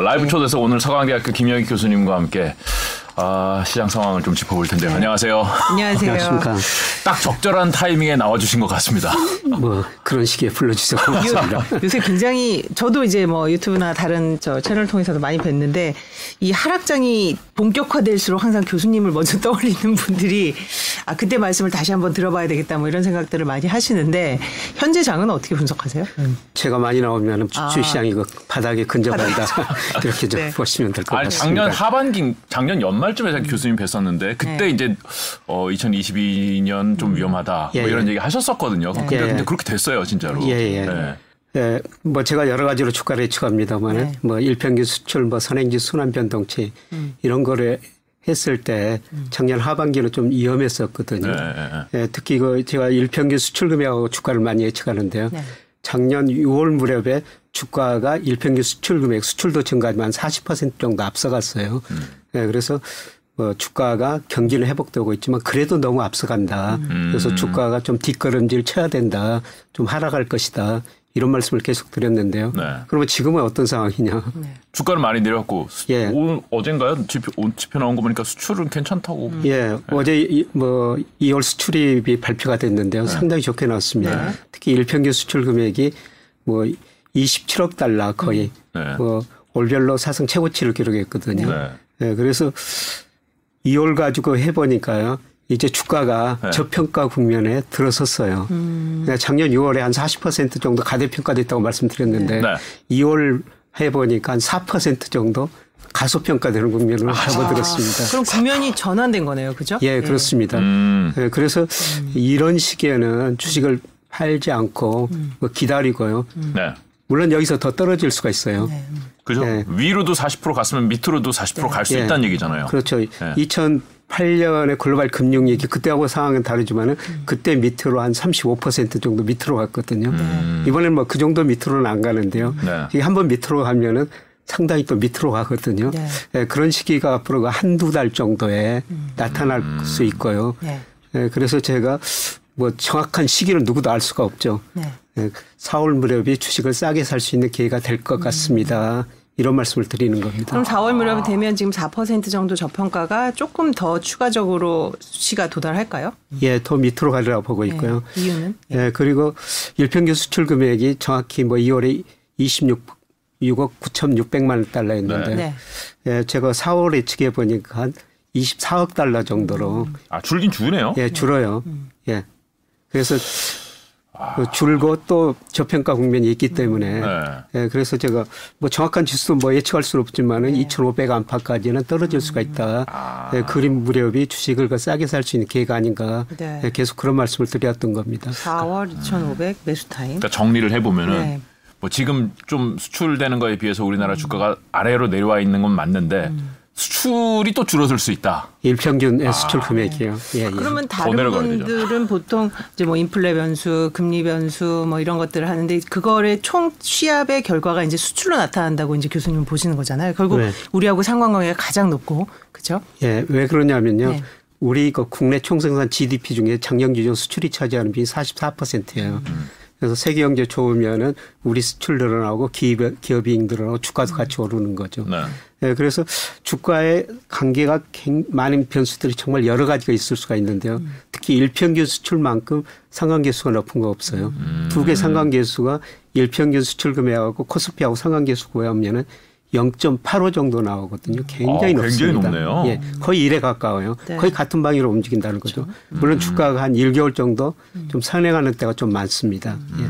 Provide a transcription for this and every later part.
라이브 초대서 오늘 서강대학교 김영희 교수님과 함께 아, 시장 상황을 좀 짚어볼 텐데요. 네. 안녕하세요. 안녕하세요. 안녕하십니까. 딱 적절한 타이밍에 나와주신 것 같습니다. 뭐 그런 식에 불러주셔서 고맙습니다. 요새 굉장히 저도 이제 뭐 유튜브나 다른 저 채널 통해서도 많이 뵀는데 이 하락장이 본격화될수록 항상 교수님을 먼저 떠올리는 분들이 아 그때 말씀을 다시 한번 들어봐야 되겠다 뭐 이런 생각들을 많이 하시는데 현재 장은 어떻게 분석하세요? 음. 제가 많이 나오면 주시장이 그 바닥에 근접한다 이렇게 좀 네. 보시면 될 것 같습니다. 작년 하반기 작년 연말쯤에 제가 교수님 뵀었는데 그때 네. 이제 어 2022년 좀 위험하다 예, 뭐 이런 예. 얘기 하셨었거든요. 네. 근데, 예. 근데 그렇게 됐어요 진짜로. 예, 예. 네. 예, 뭐 제가 여러 가지로 주가를 예측합니다만, 네. 뭐 일평균 수출, 뭐 선행지 순환 변동치 음. 이런 거를 했을 때 작년 하반기는 좀 위험했었거든요. 네. 예, 특히 그 제가 일평균 수출 금액하고 주가를 많이 예측하는데요. 네. 작년 6월 무렵에 주가가 일평균 수출 금액 수출도 증가하지만 40% 정도 앞서갔어요. 음. 예, 그래서 뭐 주가가 경기는 회복되고 있지만 그래도 너무 앞서간다. 음. 그래서 주가가 좀 뒷걸음질 쳐야 된다. 좀 하락할 것이다. 이런 말씀을 계속 드렸는데요. 네. 그러면 지금은 어떤 상황이냐? 네. 주가는 많이 내렸고 예. 오늘 어젠가요? 지표, 지표 나온 거 보니까 수출은 괜찮다고. 음. 예, 네. 어제 이, 뭐 2월 수출입이 발표가 됐는데요. 네. 상당히 좋게 나왔습니다. 네. 특히 일평균 수출 금액이 뭐 27억 달러 거의 음. 네. 뭐 올별로 사상 최고치를 기록했거든요. 네. 그래서 2월 가지고 해보니까요. 이제 주가가 네. 저평가 국면에 들어섰어요. 음. 작년 6월에 한 40% 정도 가대평가됐다고 말씀드렸는데 네. 2월 해보니까 한 4% 정도 가소평가되는 국면으로 아. 접어들었습니다. 그럼 국면이 전환된 거네요, 그죠? 예, 예. 그렇습니다. 음. 예, 그래서 음. 이런 시기에는 주식을 팔지 않고 음. 뭐 기다리고요. 음. 네. 물론 여기서 더 떨어질 수가 있어요. 네. 그죠? 네. 위로도 40% 갔으면 밑으로도 40% 갈수 네. 있다는 얘기잖아요. 그렇죠. 네. 2008년에 글로벌 금융 위기 그때하고 상황은 다르지만은 음. 그때 밑으로 한 35% 정도 밑으로 갔거든요. 음. 이번에는 뭐그 정도 밑으로는 안 가는데요. 네. 한번 밑으로 가면은 상당히 또 밑으로 가거든요. 네. 네, 그런 시기가 앞으로 한두 달 정도에 음. 나타날 음. 수 있고요. 네. 네, 그래서 제가 뭐 정확한 시기를 누구도 알 수가 없죠. 네. 4월 무렵이 주식을 싸게 살 수 있는 기회가 될 것 같습니다. 음. 이런 말씀을 드리는 겁니다. 그럼 4월 무렵이 되면 지금 4% 정도 저평가가 조금 더 추가적으로 수치가 도달할까요? 예, 더 밑으로 가리라고 보고 네. 있고요. 네, 이유는? 예. 예, 그리고 일평균 수출 금액이 정확히 뭐 2월에 26 6억 9,600만 달러였는데 네. 예, 제가 4월 예측해 보니까 한 24억 달러 정도로 음. 아 줄긴 주네요. 예, 줄어요. 음. 예. 그래서 그 줄고 또 저평가 국면이 있기 때문에 네. 예, 그래서 제가 뭐 정확한 지수 뭐 예측할 수는 없지만은 네. 2,500 안팎까지는 떨어질 수가 있다. 아. 예, 그림 무렵이 주식을 그 싸게 살 수 있는 기회가 아닌가. 네. 예, 계속 그런 말씀을 드렸던 겁니다. 4월 2,500 매수 타임. 그러니까 정리를 해보면은 네. 뭐 지금 좀 수출되는 거에 비해서 우리나라 음. 주가가 아래로 내려와 있는 건 맞는데. 음. 수출이 또 줄어들 수 있다. 일평균 아. 수출 금액이요. 예, 예. 그러면 다른 분들은 보통 이제 뭐 인플레 변수, 금리 변수 뭐 이런 것들을 하는데 그거를 총 취합의 결과가 이제 수출로 나타난다고 이제 교수님 보시는 거잖아요. 결국 네. 우리하고 상관관계가 가장 높고 그렇죠? 예, 왜 그러냐면요. 네. 우리 그 국내 총생산 GDP 중에 작년 기준 수출이 차지하는 비율이 44%예요. 음. 그래서 세계 경제 좋으면은 우리 수출 늘어나고 기업, 기업이 늘어나고 주가도 같이 오르는 거죠. 네. 네, 그래서 주가의 관계가 많은 변수들이 정말 여러 가지가 있을 수가 있는데요. 음. 특히 일평균 수출만큼 상관계수가 높은 거 없어요. 음. 두개 상관계수가 일평균 수출 금액하고 코스피하고 상관계수 구하면은 0.85 정도 나오거든요. 굉장히 아, 높습니다. 굉장히 높네요. 예, 거의 1에 가까워요. 네. 거의 같은 방향으로 움직인다는 거죠. 그렇죠. 물론 음. 주가가 한 1개월 정도 좀 상행하는 때가 좀 많습니다. 예.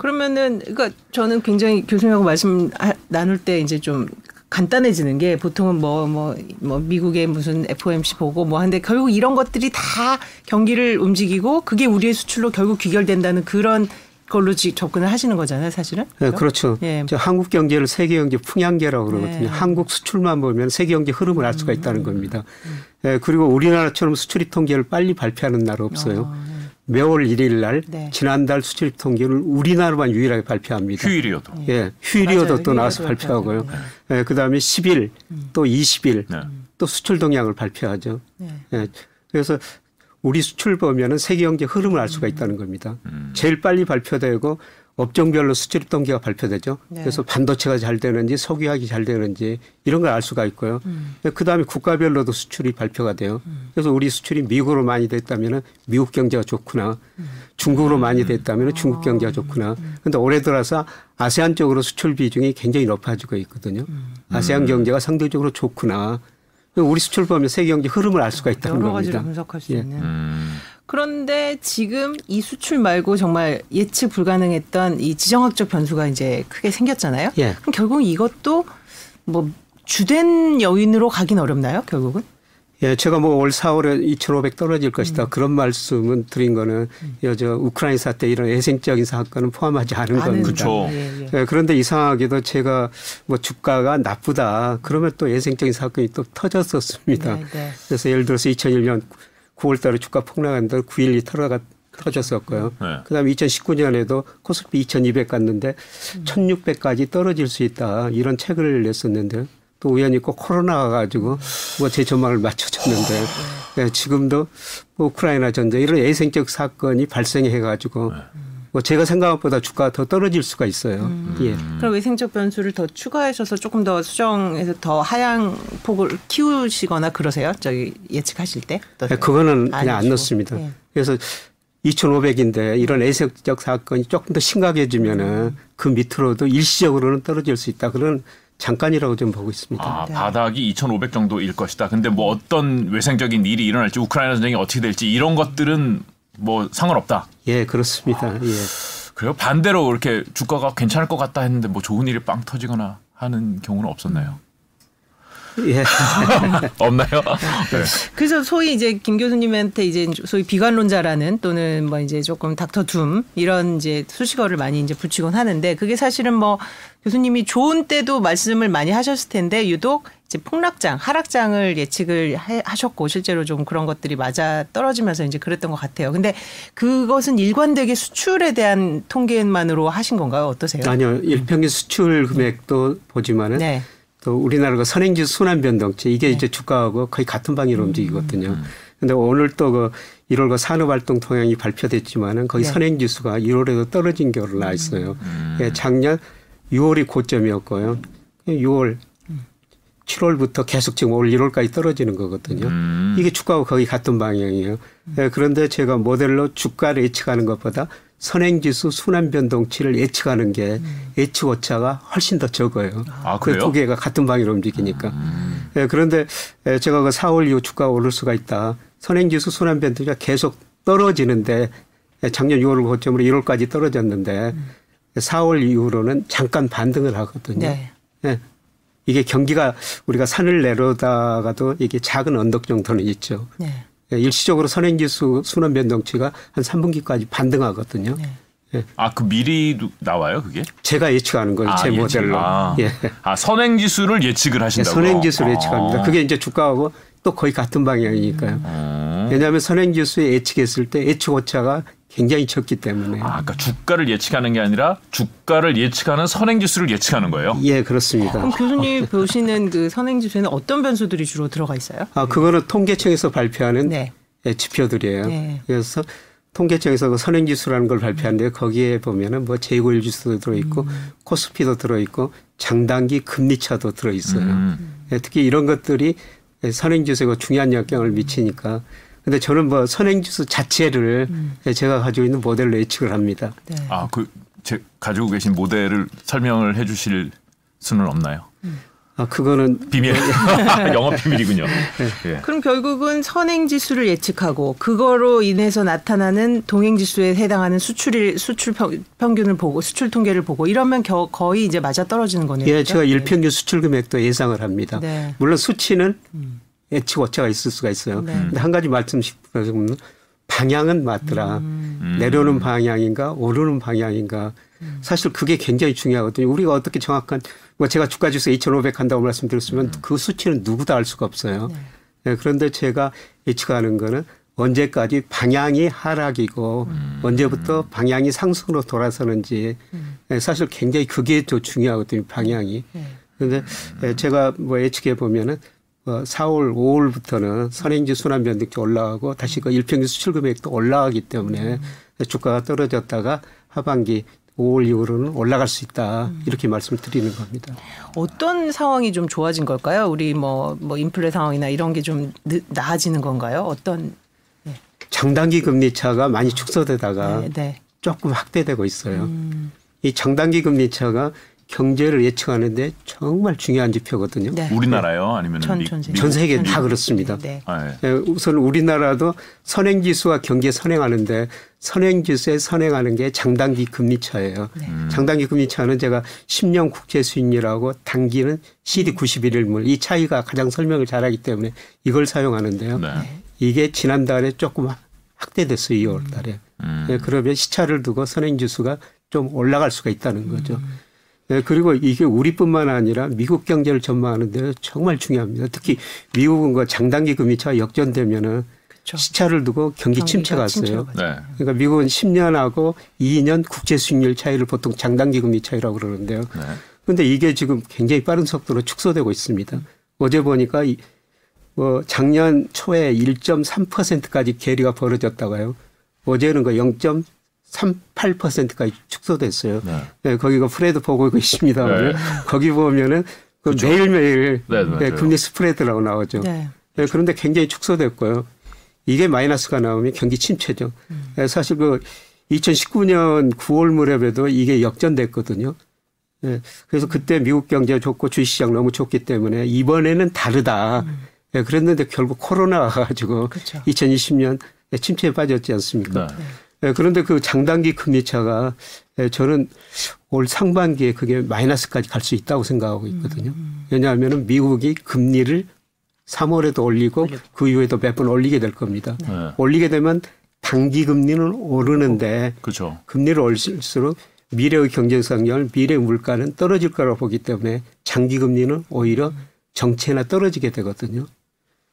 음. 그러면은 그러니까 저는 굉장히 교수님하고 말씀 나눌 때 이제 좀 간단해지는 게 보통은 뭐, 뭐, 뭐, 미국의 무슨 FOMC 보고 뭐 하는데 결국 이런 것들이 다 경기를 움직이고 그게 우리의 수출로 결국 귀결된다는 그런 걸로 접근을 하시는 거잖아요, 사실은. 네, 그렇죠. 예. 한국 경제를 세계 경제 풍향계라고 그러거든요. 네. 한국 수출만 보면 세계 경제 흐름을 알 수가 있다는 겁니다. 음. 네, 그리고 우리나라처럼 수출입 통계를 빨리 발표하는 나라 없어요. 어, 네. 매월 1일 날 네. 지난달 수출입 통계를 우리나라만 유일하게 발표합니다. 휴일이어도. 예, 휴일이어도 맞아요. 또 나와서 발표하고요. 네. 예, 그다음에 10일 음. 또 20일 또 수출 동향을 발표하죠. 예, 그래서 우리 수출 보면은 세계 경제 흐름을 알 수가 있다는 겁니다. 음. 제일 빨리 발표되고 업종별로 수출 동기가 발표되죠. 네. 그래서 반도체가 잘 되는지 석유화학이 잘 되는지 이런 걸 알 수가 있고요. 음. 그 다음에 국가별로도 수출이 발표가 돼요. 음. 그래서 우리 수출이 미국으로 많이 됐다면 미국 경제가 좋구나. 음. 중국으로 많이 됐다면 중국 경제가 좋구나. 그런데 올해 들어서 아세안 쪽으로 수출 비중이 굉장히 높아지고 있거든요. 음. 아세안 경제가 상대적으로 좋구나. 우리 수출 보면 세계 경제 흐름을 알 수가 있다는 여러 겁니다. 가지로 분석할 수 예. 있는. 그런데 지금 이 수출 말고 정말 예측 불가능했던 이 지정학적 변수가 이제 크게 생겼잖아요. 예. 그럼 결국 이것도 뭐 주된 요인으로 가긴 어렵나요? 결국은? 예, 제가 뭐 올 4월에 2,500 떨어질 것이다. 음. 그런 말씀은 드린 거는 음. 여저 우크라이나 사태 이런 애생적인 사건은 포함하지 않은 겁니다. 그렇죠. 예, 예. 예, 그런데 이상하게도 제가 뭐 주가가 나쁘다. 그러면 또 애생적인 사건이 또 터졌었습니다. 네, 네. 그래서 예를 들어서 2001년 9월 달에 주가 폭락한다 9.12 터가 터졌었고요. 네. 그다음에 2019년에도 코스피 2,200 갔는데 음. 1,600까지 떨어질 수 있다 이런 책을 냈었는데 또 우연히 꼭 코로나가 가지고 뭐 제 전망을 맞춰줬는데 네, 지금도 뭐 우크라이나 전쟁 이런 예생적 사건이 발생해 가지고 네. 뭐 제가 생각한 것보다 주가가 더 떨어질 수가 있어요. 음. 예. 그럼 외생적 변수를 더 추가하셔서 조금 더 수정해서 더 하향 폭을 키우시거나 그러세요? 저기 예측하실 때? 네, 그거는 그냥 안 넣습니다. 예. 그래서 2,500인데 이런 애색적 사건이 조금 더 심각해지면은 음. 그 밑으로도 일시적으로는 떨어질 수 있다. 그런 잠깐이라고 좀 보고 있습니다. 아, 네. 바닥이 2,500 정도일 것이다. 근데 뭐 어떤 외생적인 일이 일어날지 우크라이나 전쟁이 어떻게 될지 이런 것들은 뭐 상관없다. 예, 그렇습니다. 아, 예. 그래요? 반대로 이렇게 주가가 괜찮을 것 같다 했는데 뭐 좋은 일이 빵 터지거나 하는 경우는 없었나요? 예. 없나요? 네. 그래서 소위 이제 김 교수님한테 이제 소위 비관론자라는 또는 뭐 이제 조금 닥터 둠 이런 이제 수식어를 많이 이제 붙이곤 하는데 그게 사실은 뭐 교수님이 좋은 때도 말씀을 많이 하셨을 텐데 유독 이제 폭락장, 하락장을 예측을 하셨고 실제로 좀 그런 것들이 맞아 떨어지면서 이제 그랬던 것 같아요. 근데 그것은 일관되게 수출에 대한 통계만으로 하신 건가요? 어떠세요? 아니요. 일평균 수출 금액도 네. 보지만은 네. 또 우리나라가 선행지 순환 변동치 이게 네. 이제 주가하고 거의 같은 방향으로 음. 움직이거든요. 근데 오늘 또 그 1월과 산업활동 통향이 발표됐지만은 거의 네. 선행지수가 1월에도 떨어진 결로 나와 있어요. 음. 예, 작년 6월이 고점이었고요. 6월 7월부터 계속 지금 올 1월까지 떨어지는 거거든요. 음. 이게 주가하고 거의 같은 방향이에요. 음. 그런데 제가 모델로 주가를 예측하는 것보다 선행지수 순환 변동치를 예측하는 게 음. 예측 오차가 훨씬 더 적어요. 아, 그두 개가 같은 방향으로 움직이니까. 음. 예, 그런데 제가 그 4월 이후 주가가 오를 수가 있다. 선행지수 순환 변동치가 계속 떨어지는데 작년 6월 고점으로 1월까지 떨어졌는데 음. 4월 이후로는 잠깐 반등을 하거든요. 네. 예. 이게 경기가 우리가 산을 내려다가도 이게 작은 언덕 정도는 있죠. 네. 예, 일시적으로 선행지수 순환 변동치가 한 3분기까지 반등하거든요. 네. 예. 아, 그 미리 나와요, 그게? 제가 예측하는 거예요, 아, 제 예측. 모델로. 아, 예. 아 선행지수를 예측을 하신다고? 네, 선행지수를 아. 예측합니다. 그게 이제 주가하고 또 거의 같은 방향이니까요. 음. 왜냐하면 선행지수에 예측했을 때 예측 오차가 굉장히 적기 때문에. 아, 그러니까 주가를 예측하는 게 아니라 주가를 예측하는 선행지수를 예측하는 거예요? 예, 그렇습니다. 그럼 교수님 보시는 그 선행지수에는 어떤 변수들이 주로 들어가 있어요? 아, 그거는 통계청에서 발표하는 네. 예, 지표들이에요. 네. 그래서 통계청에서 그 선행지수라는 걸 발표하는데 거기에 보면은 뭐 재고일 지수도 들어있고 음. 코스피도 들어있고 장단기 금리차도 들어있어요. 음. 예, 특히 이런 것들이 선행지수가 중요한 영향을 미치니까 근데 저는 뭐 선행지수 자체를 음. 제가 가지고 있는 모델로 예측을 합니다. 네. 아, 그, 제 가지고 계신 모델을 설명을 해 주실 수는 없나요? 음. 아, 그거는 비밀 영업 비밀이군요. 네. 예. 그럼 결국은 선행 지수를 예측하고 그거로 인해서 나타나는 동행 지수에 해당하는 수출일 수출 평균을 보고 수출 통계를 보고 이러면 겨, 거의 이제 맞아 떨어지는 거네요. 예? 제가 일평균 수출 금액도 예상을 합니다. 네. 물론 수치는 음. 예측 오차가 있을 수가 있어요. 네. 근데 한 가지 말씀 싶으면 방향은 맞더라. 음. 내려오는 방향인가 오르는 방향인가. 음. 사실 그게 굉장히 중요하거든요. 우리가 어떻게 정확한 뭐 제가 주가 지수 2,500 한다고 말씀드렸으면 음. 그 수치는 누구도 알 수가 없어요. 네. 네, 그런데 제가 예측하는 거는 언제까지 방향이 하락이고 음. 언제부터 방향이 상승으로 돌아서는지 음. 네, 사실 굉장히 그게 더 중요하거든요. 방향이. 네. 그런데 네. 제가 뭐 예측해 보면은 어, 4월, 5월부터는 선행지 순환 변동치 올라가고 다시 그 일평균 수출 금액도 올라가기 때문에 음. 주가가 떨어졌다가 하반기 5월 이후로는 올라갈 수 있다 이렇게 말씀을 드리는 겁니다. 어떤 상황이 좀 좋아진 걸까요? 우리 뭐뭐 뭐 인플레 상황이나 이런 게 좀 나아지는 건가요? 어떤 네. 장단기 금리 차가 많이 축소되다가 네, 네. 조금 확대되고 있어요. 음. 이 장단기 금리 차가 경제를 예측하는데 정말 중요한 지표거든요. 네. 우리나라요? 아니면 전, 전, 전 세계 전, 다 그렇습니다. 네. 아, 네. 네. 우선 우리나라도 선행지수와 경제 선행하는데 선행지수에 선행하는 게 장단기 금리차예요. 네. 음. 장단기 금리차는 제가 10년 국제 수익률하고 단기는 CD 91일물 이 차이가 가장 설명을 잘하기 때문에 이걸 사용하는데요. 네. 이게 지난달에 조금 확대됐어요. 2월 달에. 음. 네, 그러면 시차를 두고 선행지수가 좀 올라갈 수가 있다는 거죠. 음. 네, 그리고 이게 우리뿐만 아니라 미국 경제를 전망하는 데 정말 중요합니다. 특히 미국은 그 장단기 금리차 역전되면은 그렇죠. 시차를 두고 경기 침체가 왔어요. 네. 그러니까 미국은 10년하고 2년 국제 수익률 차이를 보통 장단기 금리 차이라고 그러는데요. 그런데 네. 이게 지금 굉장히 빠른 속도로 축소되고 있습니다. 음. 어제 보니까 뭐 작년 초에 1.3%까지 괴리가 벌어졌다가요. 어제는 그 38%까지 축소됐어요. 네. 네 거기가 프레드 보고 계십니다. 네. 거기 보면은 그 그렇죠. 매일매일 네, 네, 금리 스프레드라고 나오죠. 네. 네. 그런데 굉장히 축소됐고요. 이게 마이너스가 나오면 경기 침체죠. 음. 네, 사실 그 2019년 9월 무렵에도 이게 역전됐거든요. 네. 그래서 그때 미국 경제가 좋고 주식시장 너무 좋기 때문에 이번에는 다르다. 음. 네, 그랬는데 결국 코로나가 가지고 그렇죠. 2020년 침체에 빠졌지 않습니까? 네. 예, 그런데 그 장단기 금리차가 예, 저는 올 상반기에 그게 마이너스까지 갈 수 있다고 생각하고 있거든요. 음. 왜냐하면 미국이 금리를 3월에도 올리고 그 이후에도 몇 번 올리게 될 겁니다. 네. 올리게 되면 단기 금리는 오르는데 그렇죠. 금리를 올릴수록 미래의 경제 성장을 미래의 물가는 떨어질 거라고 보기 때문에 장기 금리는 오히려 정체나 떨어지게 되거든요.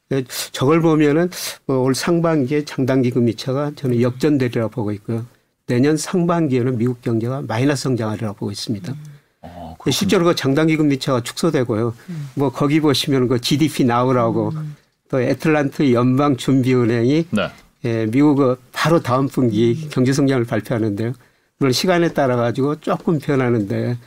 네, 저걸 보면은 뭐올 상반기에 장단기 금리차가 저는 역전되리라 보고 있고요. 내년 상반기에는 미국 경제가 마이너스 성장하리라 보고 있습니다. 어, 실제로 그 장단기 금리차가 축소되고요. 음. 뭐 거기 보시면 그 GDP 나오라고 음. 또 애틀란트 연방 준비은행이 네. 예, 미국 바로 다음 분기 경제 성장을 발표하는데요. 물론 시간에 따라 가지고 조금 변하는데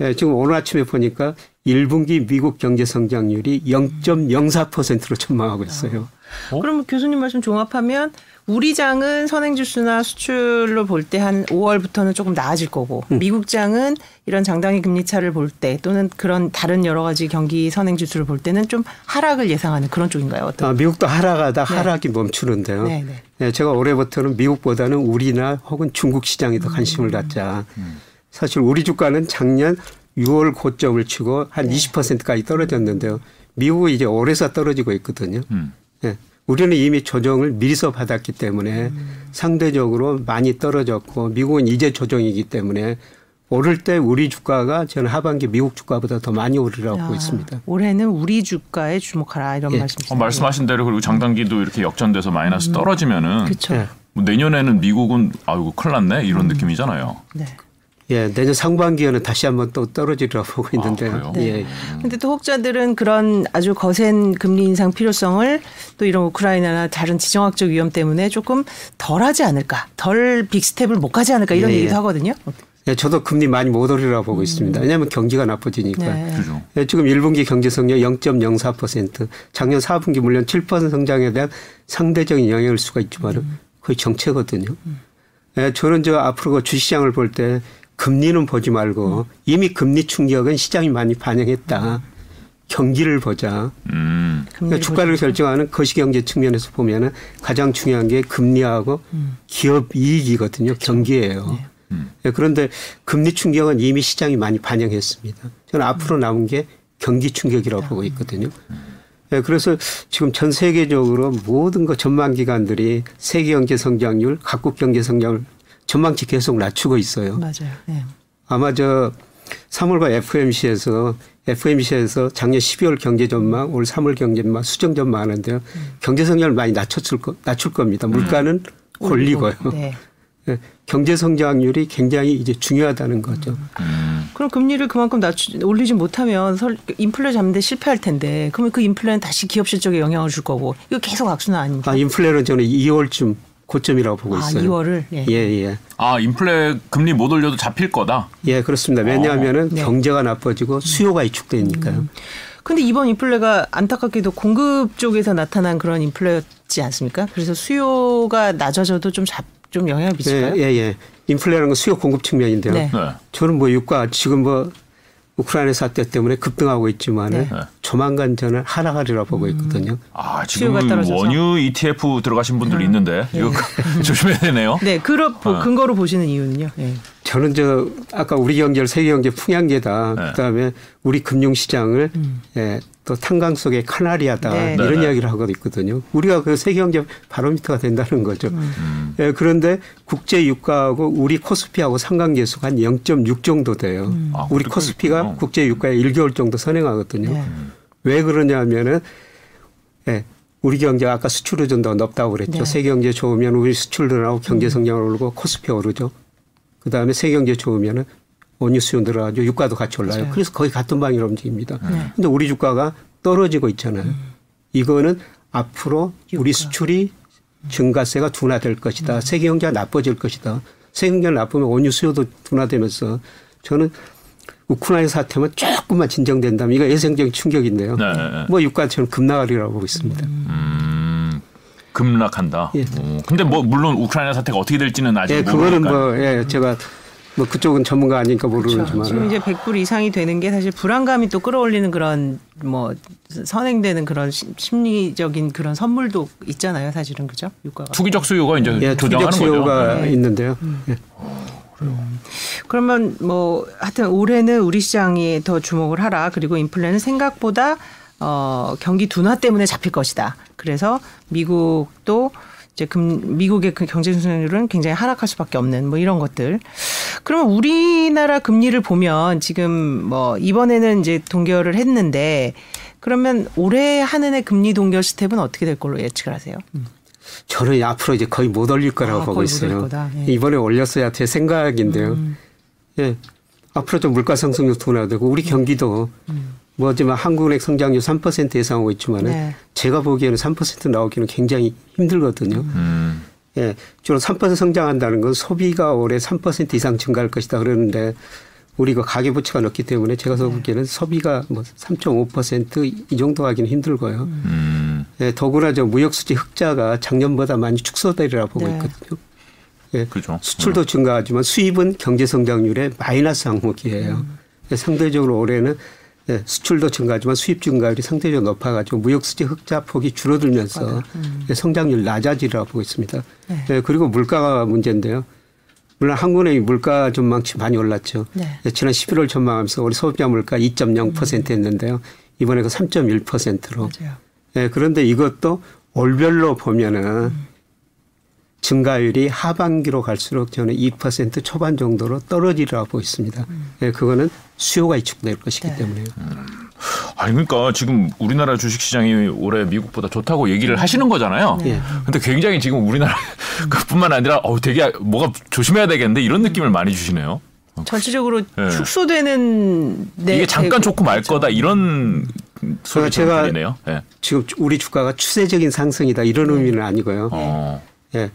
예, 지금 오늘 아침에 보니까 1분기 미국 경제 성장률이 0.04%로 전망하고 있어요. 어? 그럼 교수님 말씀 종합하면 우리 장은 선행지수나 수출로 볼 때 한 5월부터는 조금 나아질 거고 음. 미국 장은 이런 장당의 금리 차를 볼 때 또는 그런 다른 여러 가지 경기 선행지수를 볼 때는 좀 하락을 예상하는 그런 쪽인가요? 어떤? 아, 미국도 하락하다 네. 하락이 멈추는데요. 네, 네. 네, 제가 올해부터는 미국보다는 우리나 혹은 중국 시장에 더 관심을 음. 갖자. 음. 사실 우리 주가는 작년 6월 고점을 치고 한 네. 20%까지 떨어졌는데요. 미국은 이제 올해서 떨어지고 있거든요. 음. 네. 우리는 이미 조정을 미리서 받았기 때문에 음. 상대적으로 많이 떨어졌고 미국은 이제 조정이기 때문에 오를 때 우리 주가가 저는 하반기 미국 주가보다 더 많이 오르라고 보고 있습니다. 올해는 우리 주가에 주목하라 이런 예. 말씀이시죠. 어, 말씀하신 대로 그리고 장단기도 이렇게 역전돼서 마이너스 음. 떨어지면은 그렇죠. 뭐 내년에는 미국은 아이고 큰일 났네 이런 음. 느낌이잖아요. 네. 예, 내년 상반기에는 다시 한번 또 떨어지리라고 보고 있는데요. 아, 네. 그런데 예. 또 혹자들은 그런 아주 거센 금리 인상 필요성을 또 이런 우크라이나나 다른 지정학적 위험 때문에 조금 덜하지 않을까, 덜 빅스텝을 못 가지 않을까 이런 예, 예. 얘기도 하거든요. 예, 저도 금리 많이 못 오르라고 보고 음. 있습니다. 왜냐하면 경기가 나빠지니까. 네. 예, 지금 1분기 경제 성장 0.04%, 작년 4분기 물론 7% 성장에 대한 상대적인 영향일 수가 있지만 음. 거의 정체거든요. 음. 예, 저는 저 앞으로 그 주시장을 볼때 금리는 보지 말고 이미 금리 충격은 시장이 많이 반영했다. 경기를 보자. 음. 그러니까 주가를 결정하는 거시경제 측면에서 보면은 가장 중요한 게 금리하고 음. 기업 이익이거든요. 그렇죠. 경기예요. 네. 음. 그런데 금리 충격은 이미 시장이 많이 반영했습니다. 저는 앞으로 남은 게 경기 충격이라고 보고 있거든요. 네, 그래서 지금 전 세계적으로 모든 거 전망 기관들이 세계 경제 성장률, 각국 경제 성장률 전망치 계속 낮추고 있어요. 맞아요. 네. 아마 저 3월과 FMC에서 FMC에서 작년 12월 경제 전망, 올 3월 경제 전망 수정 전망 하는데요. 음. 경제 성장을 많이 낮췄을 거, 낮출 겁니다. 물가는 음. 올리고요. 네. 예, 경제 성장률이 굉장히 이제 중요하다는 거죠. 음. 그럼 금리를 그만큼 낮추 올리지 못하면 인플레 잡는데 실패할 텐데 그러면 그 인플레는 다시 기업 실적에 영향을 줄 거고 이거 계속 악순환 아닙니까? 아, 인플레는 저는 2월쯤 고점이라고 보고 있어요. 아, 2월을 예. 예, 예. 아, 인플레 금리 못 올려도 잡힐 거다. 예, 그렇습니다. 왜냐하면은 어. 네. 경제가 나빠지고 수요가 위축되니까요. 음. 근데 이번 인플레가 안타깝게도 공급 쪽에서 나타난 그런 인플레였지 않습니까? 그래서 수요가 낮아져도 좀 잡, 좀 영향을 미칠까요? 예, 예, 예. 인플레라는 건 수요 공급 측면인데요. 네. 네. 저는 뭐 유가 지금 뭐 우크라이나 사태 때문에 급등하고 있지만 네. 조만간 저는 하락하리라 보고 있거든요. 아 지금 원유 ETF 들어가신 분들이 음. 있는데 네. 이거 조심해야 되네요. 네, 그런 어. 근거로 보시는 이유는요. 네. 저는 저 아까 우리 경제를 세계 경제 풍향계다. 네. 그다음에 우리 금융 시장을 음. 예, 또 탄광 속의 카나리아다 네. 이런 네. 이야기를 하고 있거든요. 우리가 그 세계 경제 바로미터가 된다는 거죠. 음. 예, 그런데 국제 유가하고 우리 코스피하고 상관계수가 한 0.6 정도 돼요. 음. 아, 우리 코스피가 있군요. 국제 유가에 1개월 정도 선행하거든요. 네. 왜 그러냐면은 예, 우리 경제가 아까 수출 의존도가 높다고 그랬죠. 네. 세계 경제 좋으면 우리 수출 늘어나고 경제 성장 오르고 코스피 오르죠. 그 다음에 세경제 좋으면은 원유 수요 늘어가지고 유가도 같이 올라요. 맞아요. 그래서 거의 같은 방향으로 움직입니다. 네. 근데 우리 주가가 떨어지고 있잖아요. 음. 이거는 앞으로 유가. 우리 수출이 증가세가 둔화될 것이다. 음. 세계 경제가 나빠질 것이다. 세계 경제가 나쁘면 원유 수요도 둔화되면서 저는 우크라이나 사태만 조금만 진정된다면 이거 예상적인 충격인데요. 네. 뭐 유가처럼 급락하리라고 보고 있습니다. 음. 급락한다. 예. 오. 근데 뭐 물론 우크라이나 사태가 어떻게 될지는 아직 예, 그거는 뭐 예, 제가 뭐 그쪽은 전문가 아니니까 모르지만 그렇죠. 지금 이제 100불 이상이 되는 게 사실 불안감이 또 끌어올리는 그런 뭐 선행되는 그런 심리적인 그런 선물도 있잖아요, 사실은 그죠? 유가가 투기적 수요가 이제 예, 투기적 수요가 거죠. 네. 있는데요. 음. 예. 음. 그러면 뭐 하여튼 올해는 우리 시장이 더 주목을 하라. 그리고 인플레는 생각보다 어, 경기 둔화 때문에 잡힐 것이다. 그래서 미국도 이제 금, 미국의 그 경제 수준율은 굉장히 하락할 수밖에 없는 뭐 이런 것들. 그러면 우리나라 금리를 보면 지금 뭐 이번에는 이제 동결을 했는데 그러면 올해 한은의 금리 동결 스텝은 어떻게 될 걸로 예측을 하세요? 음. 저는 앞으로 이제 거의 못 올릴 거라고 아, 보고 있어요. 네. 이번에 올렸어야 제 생각인데요. 음. 예. 앞으로 좀 물가 상승률 둔화되고 우리 경기도 음. 뭐지만 한국은행 성장률 3% 예상하고 있지만은 네. 제가 보기에는 3% 나오기는 굉장히 힘들거든요. 음. 예, 주로 3% 성장한다는 건 소비가 올해 3% 이상 증가할 것이다 그러는데 우리가 가계부채가 높기 때문에 제가 네. 보기에는 소비가 뭐 3.5%이 정도 하기는 힘들고요. 음. 예, 더구나 저 무역수지 흑자가 작년보다 많이 축소되리라 보고 네. 있거든요. 예, 그렇죠. 수출도 음. 증가하지만 수입은 경제 성장률의 마이너스 항목이에요. 음. 예, 상대적으로 올해는 네, 수출도 증가하지만 수입 증가율이 상대적으로 높아가지고 무역수지 흑자 폭이 줄어들면서 음. 성장률 낮아지리라고 보고 있습니다. 네. 네, 그리고 물가가 문제인데요. 물론 한국은행이 물가 전망치 많이 올랐죠. 네. 네 지난 11월 전망하면서 우리 소비자 물가 2.0% 음. 했는데요. 이번에 그 3.1%로. 맞아요. 네, 그런데 이것도 월별로 보면은 음. 증가율이 하반기로 갈수록 저는 2% 초반 정도로 떨어지리라고 보고 있습니다. 음. 네, 그거는 수요가 위축될 것이기 네. 때문에요. 음. 아니 그러니까 지금 우리나라 주식 시장이 올해 미국보다 좋다고 얘기를 하시는 거잖아요. 네. 근데 굉장히 지금 우리나라 음. 그뿐만 아니라 어 되게 뭐가 조심해야 되겠는데 이런 느낌을 많이 주시네요. 전체적으로 네. 축소되는 이게 잠깐 좋고 말 거다 이런 소리 제가 들리네요. 네. 지금 우리 주가가 추세적인 상승이다 이런 네. 의미는 아니고요. 어. 예.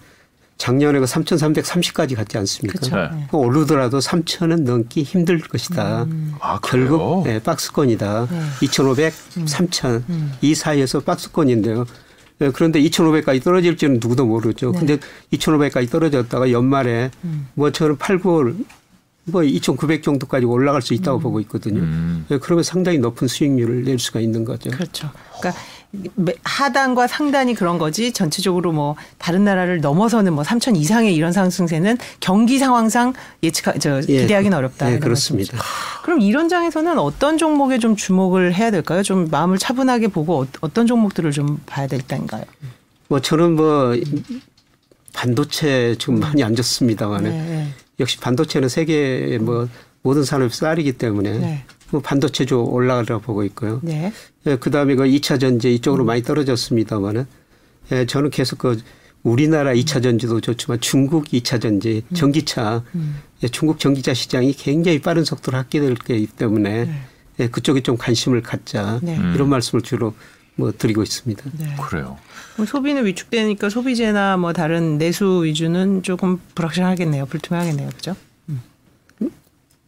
작년에 그 3,330까지 갔지 않습니까? 그쵸. 네. 그 오르더라도 3,000은 넘기 힘들 것이다. 음. 아, 결국 네, 박스권이다. 네. 2,500, 음. 3,000. 음. 이 사이에서 박스권인데요. 네, 그런데 2,500까지 떨어질지는 누구도 모르죠. 네. 근데 2,500까지 떨어졌다가 연말에 음. 뭐 저는 8, 9월 뭐 2,900 정도까지 올라갈 수 있다고 음. 보고 있거든요. 음. 네, 그러면 상당히 높은 수익률을 낼 수가 있는 거죠. 그렇죠. 그러니까 하단과 상단이 그런 거지 전체적으로 뭐 다른 나라를 넘어서는 뭐 3천 이상의 이런 상승세는 경기 상황상 예측 저 예. 기대하기는 예, 어렵다. 네, 그렇습니다. 그럼 이런 장에서는 어떤 종목에 좀 주목을 해야 될까요? 좀 마음을 차분하게 보고 어, 어떤 종목들을 좀 봐야 될 때인가요? 뭐 저는 뭐 반도체 지금 많이 안 좋습니다만 네, 네. 역시 반도체는 세계 뭐 모든 산업이 쌀이기 때문에 네. 뭐 반도체조 올라가리라 보고 있고요. 네. 예, 그 다음에 그 2차 전지 이쪽으로 음. 많이 떨어졌습니다만은 예, 저는 계속 그 우리나라 2차 전지도 좋지만 중국 2차 전지 음. 전기차 예, 중국 전기차 시장이 굉장히 빠른 속도로 확대될 거기 때문에 네. 예, 그쪽에 좀 관심을 갖자 네. 이런 말씀을 주로 뭐 드리고 있습니다. 네. 그래요. 그럼 소비는 위축되니까 소비재나 뭐 다른 내수 위주는 조금 불확실하겠네요. 불투명하겠네요. 그죠?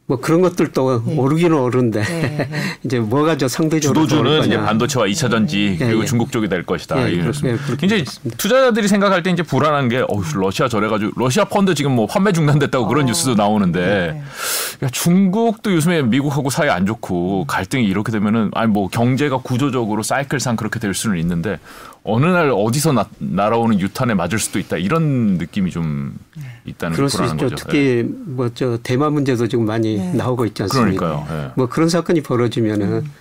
뭐 그런 것들도 네. 오르기는 오르는데 네, 네. 이제 뭐가 저 상대적으로 주도주는 이제. 반도체와 2차 전지 예, 그리고 예. 중국 쪽이 될 것이다. 예, 이런 그렇- 예, 그렇게 굉장히 그렇습니다. 투자자들이 생각할 때 이제 불안한 게 어, 러시아 저래가지고 러시아 펀드 지금 뭐 판매 중단됐다고 그런 어. 뉴스도 나오는데 네. 야, 중국도 요즘에 미국하고 사이 안 좋고 갈등이 이렇게 되면은 아니 뭐 경제가 구조적으로 사이클상 그렇게 될 수는 있는데 어느 날 어디서 나, 날아오는 유탄에 맞을 수도 있다 이런 느낌이 좀 있다는 그럴 수 있죠. 거죠. 특히 뭐저 대만 문제도 지금 많이 네. 나오고 있지 않습니까? 그러니까요. 예. 뭐 그런 사건이 벌어지면은 음.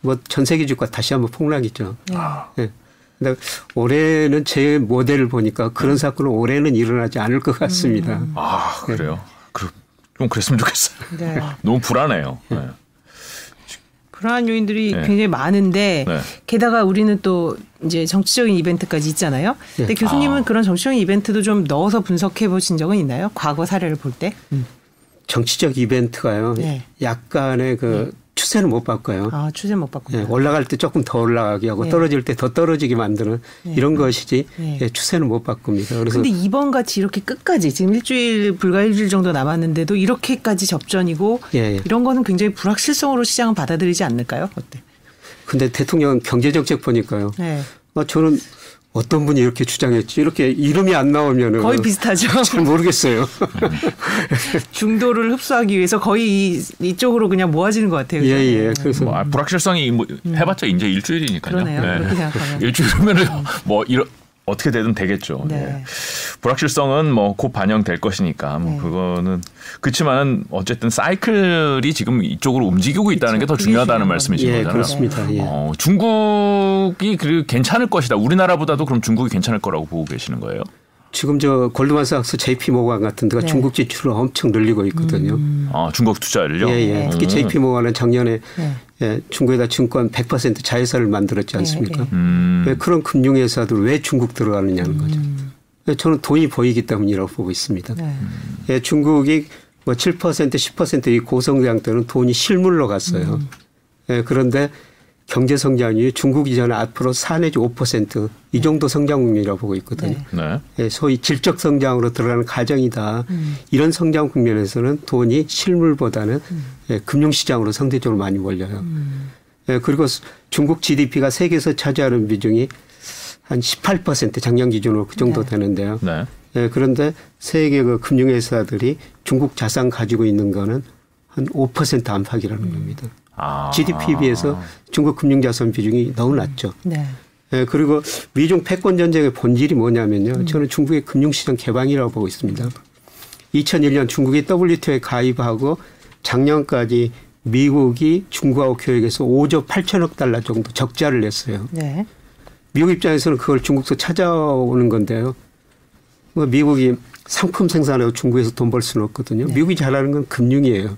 뭐전 세계 주가 다시 한번 폭락이죠. 네. 예. 근데 올해는 제 모델을 보니까 그런 사건은 올해는 일어나지 않을 것 같습니다. 음. 아 그래요. 그, 좀 그랬으면 좋겠어요. 네. 너무 불안해요. 예. 불안한 요인들이 네. 굉장히 많은데 네. 게다가 우리는 또 이제 정치적인 이벤트까지 있잖아요. 근데 네. 교수님은 아. 그런 정치적인 이벤트도 좀 넣어서 분석해 보신 적은 있나요? 과거 사례를 볼 때? 정치적 이벤트가요. 네. 약간의 그 추세는 못 바꿔요. 아 추세 못 바꾼다. 예, 올라갈 때 조금 더 올라가게 하고 네. 떨어질 때 더 떨어지게 만드는 네. 이런 것이지 네. 예, 추세는 못 바꿉니다. 그래서 근데 이번 같이 이렇게 끝까지 지금 일주일 불과 일주일 정도 남았는데도 이렇게까지 접전이고 예, 예. 이런 거는 굉장히 불확실성으로 시장은 받아들이지 않을까요? 어때? 근데 대통령 경제 정책 보니까요. 네. 어, 저는 어떤 분이 이렇게 주장했지 이렇게 이름이 안 나오면은 거의 비슷하죠. 잘 모르겠어요. 중도를 흡수하기 위해서 거의 이, 이쪽으로 그냥 모아지는 것 같아요. 예, 그죠? 예. 그래서 뭐 아, 불확실성이 뭐 해봤자 이제 일주일이니까요. 음. 그러네요. 그렇게 생각하면. 일주일이면은 뭐 이런 어떻게 되든 되겠죠. 네. 예. 불확실성은 뭐 곧 반영될 것이니까 뭐 네. 그거는 그렇지만 어쨌든 사이클이 지금 이쪽으로 움직이고 있다는 게더 그게 중요하다는 말씀이신 예, 거잖아요. 그렇습니다. 예. 어, 중국이 그 괜찮을 것이다. 우리나라보다도 그럼 중국이 괜찮을 거라고 보고 계시는 거예요? 지금 저 골드만삭스 JP 모간 같은 데가 네. 중국 지출을 엄청 늘리고 있거든요. 아, 중국 투자를요? 예, 예. 특히 음. JP 모간은 작년에 네. 예, 중국에다 증권 100% 자회사를 만들었지 않습니까? 예, 음. 왜 그런 금융회사들 왜 중국 들어가느냐는 거죠. 예, 저는 돈이 보이기 때문이라고 보고 있습니다. 네. 예, 중국이 뭐 7% 10%이 고성장 때는 돈이 실물로 갔어요. 예, 그런데 경제 성장이 중국 이전에 앞으로 4 내지 5%이 정도 성장률이라고 보고 있거든요. 네. 네. 예, 소위 질적 성장으로 들어가는 가정이다. 이런 성장 국면에서는 돈이 실물보다는 예, 금융시장으로 상대적으로 많이 몰려요. 예, 그리고 스- 중국 GDP가 세계에서 차지하는 비중이 한 18% 작년 기준으로 그 정도 네. 되는데요. 네. 예, 그런데 세계 그 금융회사들이 중국 자산 가지고 있는 거는 한 5% 안팎이라는 겁니다. 아. GDP에 비해서 중국 금융자산 비중이 너무 낮죠. 네. 예, 그리고 미중 패권 전쟁의 본질이 뭐냐면요. 저는 중국의 금융시장 개방이라고 보고 있습니다. 2001년 중국이 WTO에 가입하고 작년까지 미국이 중국하고 교역해서 5조 8천억 달러 정도 적자를 냈어요. 네. 미국 입장에서는 그걸 중국서 찾아오는 건데요. 뭐 미국이 상품 생산하고 중국에서 돈 벌 수는 없거든요. 미국이 잘하는 건 금융이에요.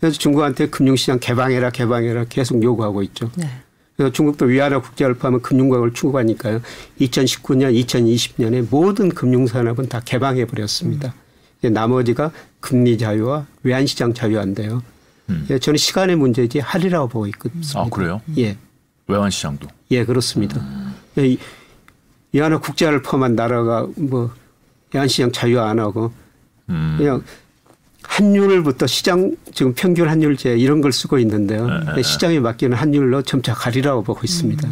그래서 중국한테 금융시장 개방해라 개방해라 계속 요구하고 있죠. 네. 그래서 중국도 위안화 국제화하면 금융과학을 추구하니까요. 2019년, 2020년에 모든 금융산업은 다 개방해 버렸습니다. 이제 나머지가 금리 자유와 외환시장 자유화인데요. 예, 저는 시간의 문제지 하리라고 보고 있습니다. 아, 그래요? 예, 외환 시장도. 예, 그렇습니다. 예, 이- 위안화 국제화를 포함한 나라가 뭐 외환시장 자유화 안 하고 음. 그냥 환율부터 시장 지금 평균 환율제 이런 걸 쓰고 있는데요. 예, 시장에 맡기는 환율로 점차 가리라고 보고 있습니다.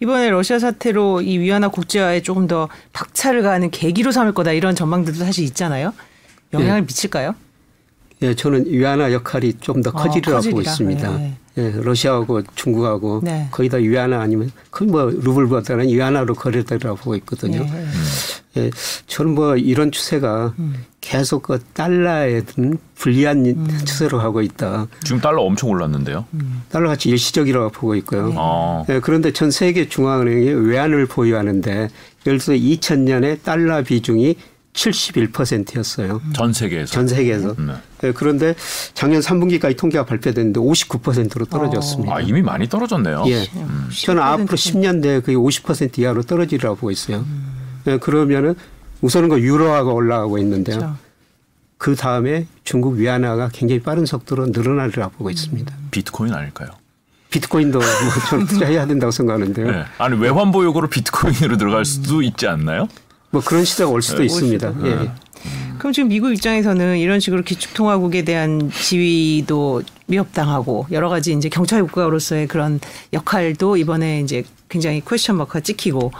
이번에 러시아 사태로 이 위안화 국제화에 조금 더 박차를 가하는 계기로 삼을 거다 이런 전망들도 사실 있잖아요. 영향을 미칠까요? 예, 저는 위안화 역할이 좀더 어, 커지리라고 보고 커지리라. 있습니다. 네. 예, 러시아하고 중국하고 네. 거의 다 위안화 아니면 거의 뭐 루블보다는 위안화로 거래되라고 보고 있거든요. 네. 예, 저는 뭐 이런 추세가 음. 계속 그 달러에 든 불리한 추세로 가고 있다. 지금 달러 엄청 올랐는데요. 음. 달러 가치 일시적이라고 보고 네. 있고요. 아. 예, 그런데 전 세계 중앙은행이 외환을 보유하는데 예를 들어서 2000년에 달러 비중이 71%였어요. 전 세계에서. 전 세계에서. 네. 예, 그런데 작년 3분기까지 통계가 발표됐는데 59%로 떨어졌습니다. 아, 이미 많이 떨어졌네요. 예. 저는 앞으로 10년 내에 거의 50% 이하로 떨어지리라고 보고 있어요. 예, 그러면은 우선은 그 유로화가 올라가고 있는데요. 그렇죠. 그 다음에 중국 위안화가 굉장히 빠른 속도로 늘어나리라 보고 있습니다. 비트코인 아닐까요? 비트코인도 뭐좀 투자해야 된다고 생각하는데요. 네. 아니 외환 보유고로 비트코인으로 들어갈 수도 있지 않나요? 뭐 그런 시대가 올 수도 네, 있습니다. 수도. 예. 네. 그럼 지금 미국 입장에서는 이런 식으로 기축통화국에 대한 지위도 위협당하고 여러 가지 이제 경찰 국가로서의 그런 역할도 이번에 이제 굉장히 퀘스천 마크가 찍히고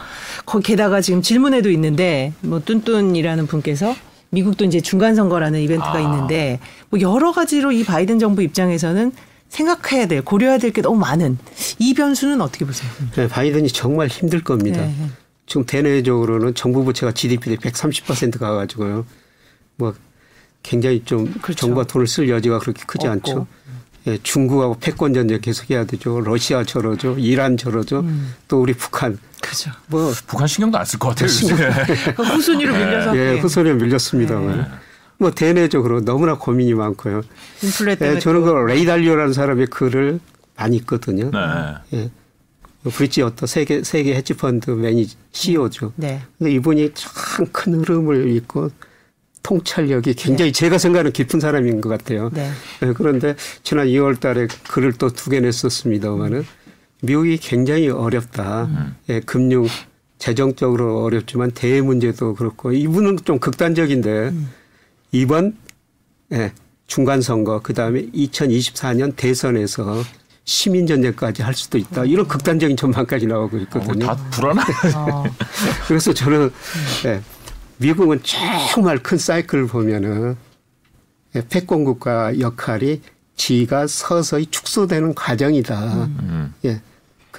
거기 게다가 지금 질문에도 있는데 뭐 뚠뚠이라는 분께서 미국도 이제 중간 선거라는 이벤트가 아. 있는데 뭐 여러 가지로 이 바이든 정부 입장에서는 생각해야 될 고려해야 될 게 너무 많은 이 변수는 어떻게 보세요? 네, 바이든이 정말 힘들 겁니다. 네, 네. 지금 대내적으로는 정부 부채가 GDP 대 130% 가가지고요. 뭐 굉장히 좀 그렇죠. 정부가 돈을 쓸 여지가 그렇게 크지 없고. 않죠. 예, 중국하고 패권 전쟁 계속해야 되죠. 러시아 저러죠. 이란 저러죠. 음. 또 우리 북한 그죠. 뭐 북한 신경도 안 쓸 것 같아요. 그 후순위로 밀려서 예, 네. 후손에 밀렸습니다만. 뭐 대내적으로 너무나 고민이 많고요. 인플레 때문에 예, 저는 그 레이달리오라는 사람의 글을 많이 읽거든요. 네. 예. 브릿지 어떤 세계 세계 헤지 펀드 매니 CEO죠. 네. 근데 이분이 참 큰 흐름을 읽고 통찰력이 굉장히 제가 생각하는 깊은 사람인 것 같아요. 네. 예, 그런데 지난 2월 달에 글을 또 두 개 냈었습니다만은 미국이 굉장히 어렵다. 예, 금융, 재정적으로 어렵지만 대외 문제도 그렇고 이분은 좀 극단적인데 이번 예, 중간 선거 그다음에 2024년 대선에서 시민 전쟁까지 할 수도 있다. 이런 극단적인 전망까지 나오고 어, 있거든요. 다 불안해. 어. 그래서 저는 예, 미국은 정말 큰 사이클을 보면은 예, 패권 국가 역할이 지가 서서히 축소되는 과정이다. 음. 예,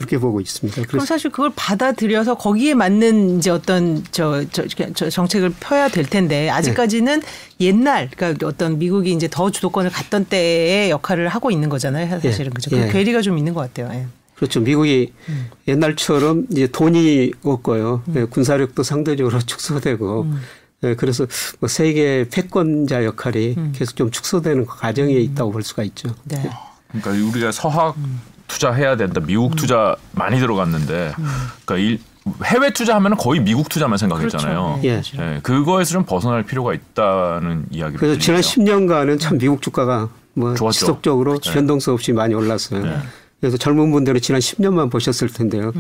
그렇게 보고 있습니다. 그럼 사실 그걸 받아들여서 거기에 맞는 이제 어떤 저, 저, 저 정책을 펴야 될 텐데 아직까지는 옛날 그러니까 어떤 미국이 이제 더 주도권을 갖던 때의 역할을 하고 있는 거잖아요. 사실은 그죠. 그 예. 괴리가 좀 있는 것 같아요. 예. 그렇죠. 미국이 음. 옛날처럼 이제 돈이 없고요. 예, 군사력도 상대적으로 축소되고 음. 예, 그래서 뭐 세계 패권자 역할이 음. 계속 좀 축소되는 과정에 있다고 볼 수가 있죠. 네. 그러니까 우리가 서학 투자해야 된다. 미국 투자 많이 들어갔는데, 그러니까 일, 해외 투자하면 거의 미국 투자만 생각했잖아요. 그렇죠. 네, 예. 예, 그거에서 좀 벗어날 필요가 있다는 이야기를 그래서 지난 들리네요. 10년간은 참 미국 주가가 뭐 좋았죠. 지속적으로 네. 변동성 없이 많이 올랐어요. 네. 그래서 젊은 분들은 지난 10년만 보셨을 텐데요.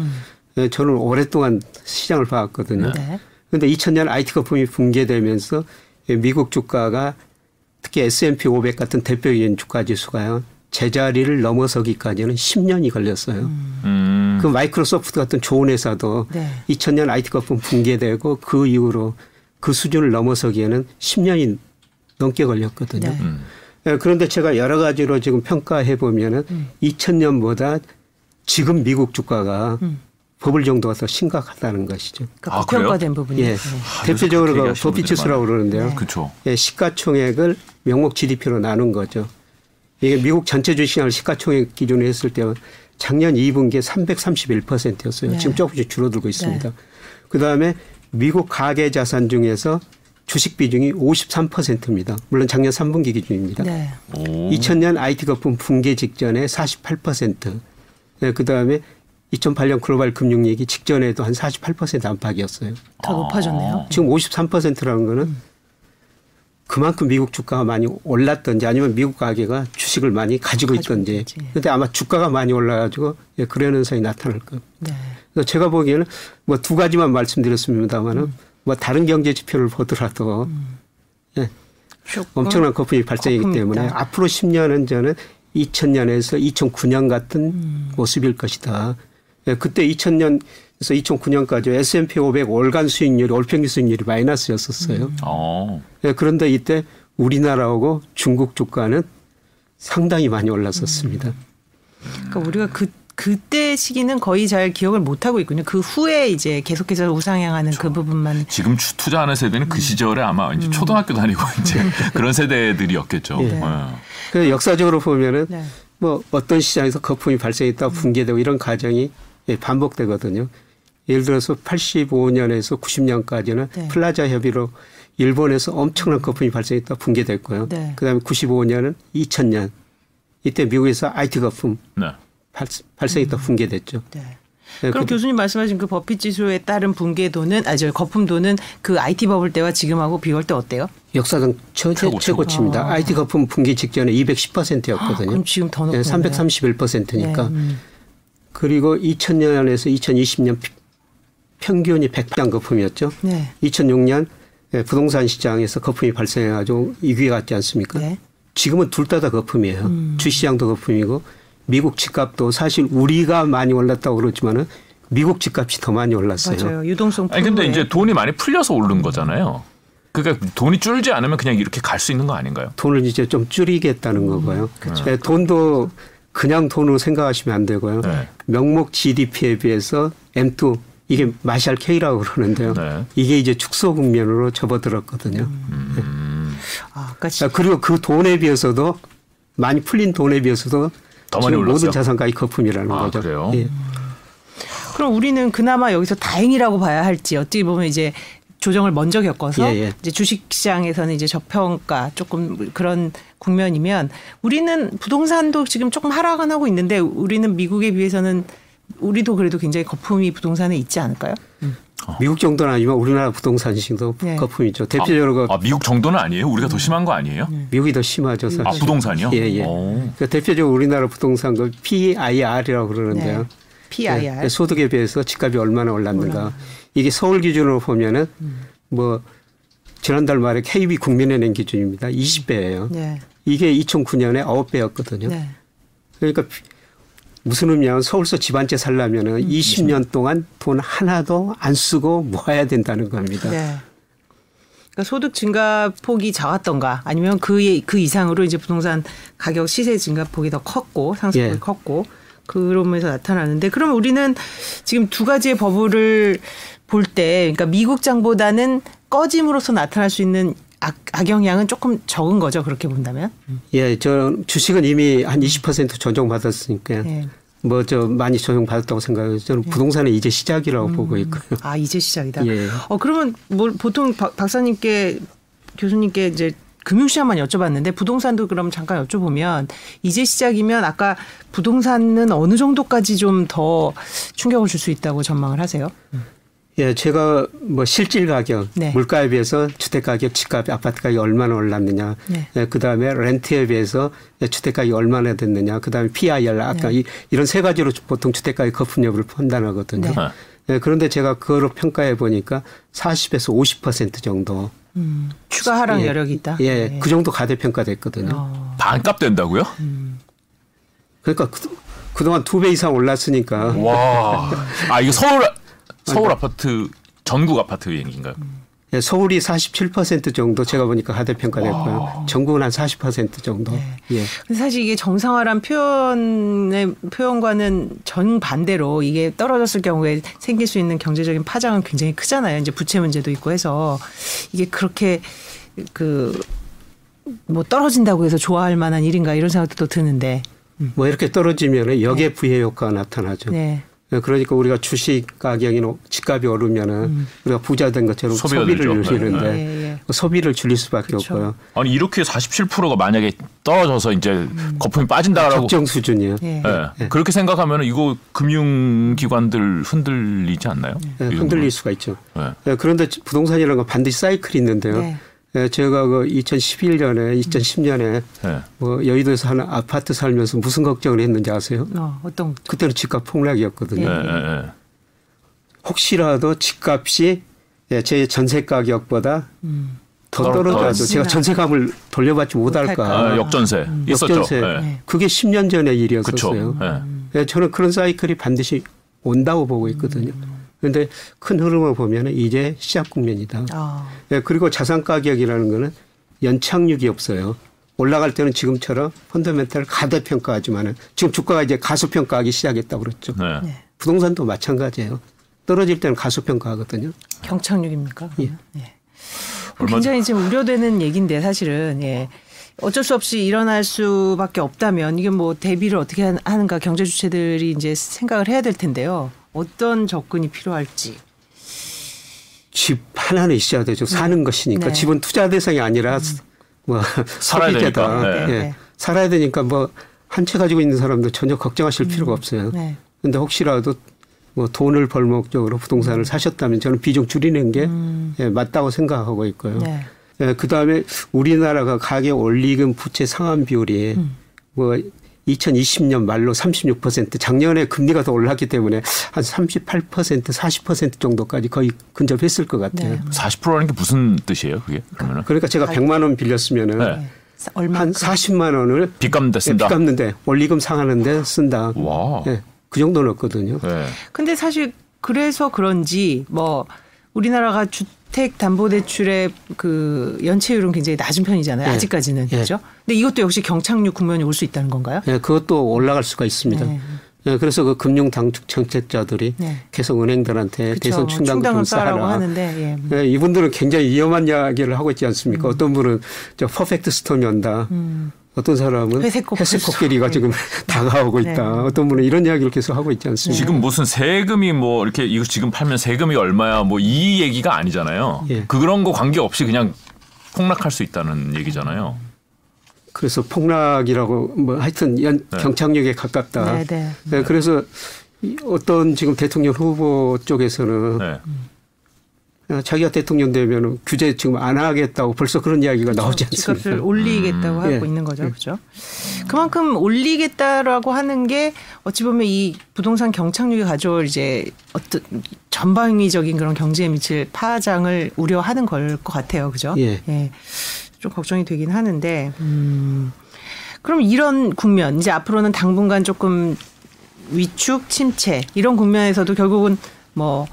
예, 저는 오랫동안 시장을 봐왔거든요. 네. 그런데 2000년 IT 거품이 붕괴되면서 예, 미국 주가가 특히 S&P 500 같은 대표적인 주가 지수가요. 제자리를 넘어서기까지는 10년이 걸렸어요. 음, 그 마이크로소프트 같은 좋은 회사도 네. 2000년 IT 거품 붕괴되고 그 이후로 그 수준을 넘어서기에는 10년이 넘게 걸렸거든요. 네. 음. 예, 그런데 제가 여러 가지로 지금 평가해 보면은 음. 2000년보다 지금 미국 주가가 음. 버블 정도가 더 심각하다는 것이죠. 그러니까 아? 고평가된 부분이. 예. 네. 대표적으로 그 버피 분들이 그러는데요. 그렇죠. 예, 시가총액을 명목 GDP로 나눈 거죠. 이게 미국 전체 주식시장을 시가총액 기준으로 했을 때 작년 2분기에 331%였어요. 네. 지금 조금씩 줄어들고 있습니다. 그다음에 미국 가계 자산 중에서 주식 비중이 53%입니다. 물론 작년 3분기 기준입니다. 네. 오. 2000년 IT 거품 붕괴 직전에 48%. 네, 그다음에 2008년 글로벌 금융위기 직전에도 한 48% 안팎이었어요. 더 높아졌네요. 지금 53%라는 거는 그만큼 미국 주가가 많이 올랐던지 아니면 미국 가게가 주식을 많이 가지고 가지고 있던지. 있던지. 근데 아마 주가가 많이 올라가지고 예, 그런 현상이 나타날 거예요. 네. 그래서 제가 보기에는 뭐 두 가지만 말씀드렸습니다만은 음. 뭐 다른 경제 지표를 보더라도 예, 엄청난 거품이 발생이기 거품이 때문에. 앞으로 10년은 저는 2000년에서 2009년 같은 음. 모습일 것이다. 예, 그때 2000년 에서 2009년까지 S&P 500 월간 수익률이 월평균 수익률이 마이너스였었어요. 음. 어. 예, 그런데 이때 우리나라하고 중국 주가는 상당히 많이 올랐었습니다. 그러니까 우리가 그 그때 시기는 거의 잘 기억을 못 하고 있군요. 그 후에 이제 계속해서 우상향하는 그 부분만 지금 추- 투자하는 세대는 그 시절에 아마 이제 초등학교 다니고 이제 그런 세대들이었겠죠. 예. 예. 그래서 역사적으로 보면은 네. 뭐 어떤 시장에서 거품이 발생했다 붕괴되고 이런 과정이 예, 반복되거든요. 예를 들어서 85년에서 90년까지는 네. 플라자 합의로 일본에서 엄청난 거품이 발생했다 붕괴됐고요. 네. 그다음에 95년은 2000년 이때 미국에서 IT 거품 네. 발, 발생했다 붕괴됐죠. 네. 네, 그럼 그, 교수님 말씀하신 그 버핏 지수에 따른 붕괴도는 아저 거품도는 그 IT 버블 때와 지금하고 비교할 때 어때요? 역사상 최고, 최고치입니다. 아. IT 거품 붕괴 직전에 210%였거든요. 그럼 지금 더 높은 네, 331%니까. 네, 음. 그리고 2000년에서 2020년 평균이 100장 거품이었죠. 네. 2006년 부동산 시장에서 거품이 발생해가지고 이귀 같지 않습니까? 네. 지금은 둘 다 다 거품이에요. 음. 주시장도 거품이고 미국 집값도 사실 우리가 많이 올랐다고 그러지만은 미국 집값이 더 많이 올랐어요. 맞아요. 유동성. 아니 근데 이제 돈이 많이 풀려서 오른 거잖아요. 그러니까 돈이 줄지 않으면 그냥 이렇게 갈 수 있는 거 아닌가요? 돈을 이제 좀 줄이겠다는 음, 거고요. 그렇죠. 네, 돈도 그냥 돈으로 생각하시면 안 되고요. 네. 명목 GDP에 비해서 M2 이게 마샬 K라고 그러는데요. 네. 이게 이제 축소 국면으로 접어들었거든요. 음. 네. 아, 그리고 그 돈에 비해서도 많이 풀린 돈에 비해서도 더 많이 올랐어요. 모든 자산가의 거품이라는 아, 거죠. 그래요? 예. 그럼 우리는 그나마 여기서 다행이라고 봐야 할지 어떻게 보면 이제 조정을 먼저 겪어서 예, 예. 이제 주식시장에서는 이제 저평가 조금 그런 국면이면 우리는 부동산도 지금 조금 하락은 하고 있는데 우리는 미국에 비해서는 우리도 그래도 굉장히 거품이 부동산에 있지 않을까요? 음. 미국 정도는 아니면 우리나라 부동산 시장도 네. 거품이죠. 대표적으로 아, 아, 미국 정도는 아니에요? 우리가 더 심한 거 아니에요? 네. 미국이 더 심하죠. 사실. 아 부동산이요? 예 예. 그러니까 대표적으로 우리나라 부동산 그 PIR이라고 그러는데요. 네. PIR 네. 소득에 비해서 집값이 얼마나 올랐는가. 올라. 이게 서울 기준으로 보면은 음. 뭐 지난달 말에 KB 국민은행 기준입니다. 20배예요. 네. 이게 2009년에 9배였거든요. 그러니까 무슨 의미냐면 서울서 집한채 살려면은 음. 20년 동안 돈 하나도 안 쓰고 모아야 된다는 겁니다. 네. 그러니까 소득 증가 폭이 작았던가 아니면 그, 그 이상으로 이제 부동산 가격 시세 증가 폭이 더 컸고 상승폭이 예. 컸고 그러면서 나타나는데 그러면 우리는 지금 두 가지의 버블을 볼 때 그러니까 미국장보다는 꺼짐으로써 나타날 수 있는 악, 악영향은 조금 적은 거죠. 그렇게 본다면. 예, 저 주식은 이미 한 20% 조정받았으니까. 네. 뭐저 많이 조정받았다고 생각해요. 저는 네. 부동산은 이제 시작이라고 음. 보고 있고요. 아 이제 시작이다. 예. 어 그러면 뭐 보통 박, 박사님께 교수님께 이제 금융 시장만 여쭤봤는데 부동산도 그럼 잠깐 여쭤보면 이제 시작이면 아까 부동산은 어느 정도까지 좀 더 충격을 줄 수 있다고 전망을 하세요? 음. 예, 제가 뭐 실질 가격, 네. 물가에 비해서 주택 가격, 집값, 아파트 가격이 얼마나 올랐느냐. 네. 예, 그 다음에 렌트에 비해서 주택 가격이 얼마나 됐느냐. 그 다음에 PIR, 아까 네. 이, 이런 세 가지로 보통 주택 가격 거품 여부를 판단하거든요. 네. 예, 그런데 제가 그거로 평가해 보니까 40에서 50% 정도. 음, 추가 하락 예, 여력이 있다. 예, 네. 그 정도 가대 평가됐거든요. 어. 반값 된다고요? 음. 그러니까 그, 그동안 두 배 이상 올랐으니까. 와. 아, 이거 서울 서울 아파트 전국 아파트 얘기인가요? 예, 서울이 47% 정도 제가 보니까 하대평가됐고요. 전국은 한 40% 정도. 네. 예. 근데 사실 이게 정상화란 표현의 표현과는 정 반대로 이게 떨어졌을 경우에 생길 수 있는 경제적인 파장은 굉장히 크잖아요. 이제 부채 문제도 있고 해서 이게 그렇게 그 뭐 떨어진다고 해서 좋아할 만한 일인가 이런 생각도 또 드는데. 음. 뭐 이렇게 떨어지면 역의 네. 부의 효과가 나타나죠. 네. 그러니까 우리가 주식 가격이 집값이 오르면은 음. 우리가 부자 된 것처럼 소비를 늘리는데 네. 네. 소비를 줄일 수밖에 그렇죠. 없고요. 아니 이렇게 47%가 만약에 떨어져서 이제 음. 거품이 빠진다라고 적정 수준이요. 네. 네. 그렇게 생각하면 이거 금융기관들 흔들리지 않나요? 네, 흔들릴 수가 있죠. 네. 그런데 부동산이라는 건 반드시 사이클이 있는데요. 예, 제가 그 2011년에 2010년에 네. 뭐 여의도에서 하는 아파트 살면서 무슨 걱정을 했는지 아세요? 어, 어떤 그때는 집값 폭락이었거든요. 네, 네, 네. 혹시라도 집값이 예, 제 전세 가격보다 음. 더 떨어져도 제가 전세값을 돌려받지 못할까. 아, 역전세 음. 있었죠. 역전세. 네. 그게 10년 전의 일이었었어요. 네. 저는 그런 사이클이 반드시 온다고 보고 있거든요. 음. 그런데 큰 흐름을 보면 이제 시작 국면이다. 아. 네, 그리고 자산 가격이라는 거는 연착륙이 없어요. 올라갈 때는 지금처럼 펀더멘탈 가대평가하지만은 지금 주가가 이제 가수평가하기 시작했다고 그랬죠. 네. 네. 부동산도 마찬가지예요. 떨어질 때는 가수평가하거든요. 경착륙입니까? 예. 예. 굉장히 지금 우려되는 얘기인데 사실은 예. 어쩔 수 없이 일어날 수밖에 없다면 이게 뭐 대비를 어떻게 하는가 경제 주체들이 이제 생각을 해야 될 텐데요. 어떤 접근이 필요할지. 집 하나는 있어야 되죠. 네. 사는 것이니까 네. 집은 투자 대상이 아니라 음. 뭐 살아야 되니까. 네. 네. 살아야 되니까 뭐 한 채 가지고 있는 사람도 전혀 걱정하실 음. 필요가 없어요. 그런데 네. 혹시라도 뭐 돈을 벌 목적으로 부동산을 사셨다면 저는 비중 줄이는 게 음. 예, 맞다고 생각하고 있고요. 네. 예, 그 다음에 우리나라가 가계 원리금 부채 상환 비율이 음. 뭐 2020년 말로 36% 작년에 금리가 더 올랐기 때문에 한 38% 40% 정도까지 거의 근접했을 것 같아요. 네. 40%라는 게 무슨 뜻이에요, 그게? 그러면 그러니까 제가 100만 원 빌렸으면은 네. 한 40만 원을 빚 갚는데 예, 쓴다. 빚 갚는데 원리금 상하는데 쓴다. 와. 네, 그 정도는 없거든요. 네. 근데 사실 그래서 그런지 뭐 우리나라가 주택 담보 대출의 그 연체율은 굉장히 낮은 편이잖아요. 네. 아직까지는. 네. 그렇죠? 근데 이것도 역시 경착륙 국면이 올 수 있다는 건가요? 네, 그것도 올라갈 수가 있습니다. 네. 네, 그래서 그 금융 당축 정책자들이 네. 계속 은행들한테 그쵸. 대선 충당금 좀 쌓아라. 하는데 예. 네, 이분들은 굉장히 위험한 이야기를 하고 있지 않습니까? 음. 어떤 분은 저 퍼펙트 스톰이 온다. 음. 어떤 사람은 회색, 코끼리가 네. 지금 다가오고 있다. 네. 어떤 분은 이런 이야기를 계속 하고 있지 않습니까? 지금 무슨 세금이 뭐 이렇게 이거 지금 팔면 세금이 얼마야 뭐 이 얘기가 아니잖아요. 예. 그런 거 관계 없이 그냥 폭락할 수 있다는 얘기잖아요. 그래서 폭락이라고 뭐 하여튼 연, 네. 경착륙에 가깝다. 네, 네. 네, 그래서 어떤 지금 대통령 후보 쪽에서는 네. 어, 자기가 대통령 되면 규제 지금 안 하겠다고 벌써 그런 이야기가 나오지 않습니까? 집값을 올리겠다고 음. 하고 예. 있는 거죠, 그렇죠? 그만큼 올리겠다라고 하는 게 어찌 보면 이 부동산 경착륙이 가져올 이제 어떤 전방위적인 그런 경제에 미칠 파장을 우려하는 걸 것 같아요, 그죠? 예. 예. 좀 걱정이 되긴 하는데, 음. 그럼 이런 국면 이제 앞으로는 당분간 조금 위축, 침체 이런 국면에서도 결국은 뭐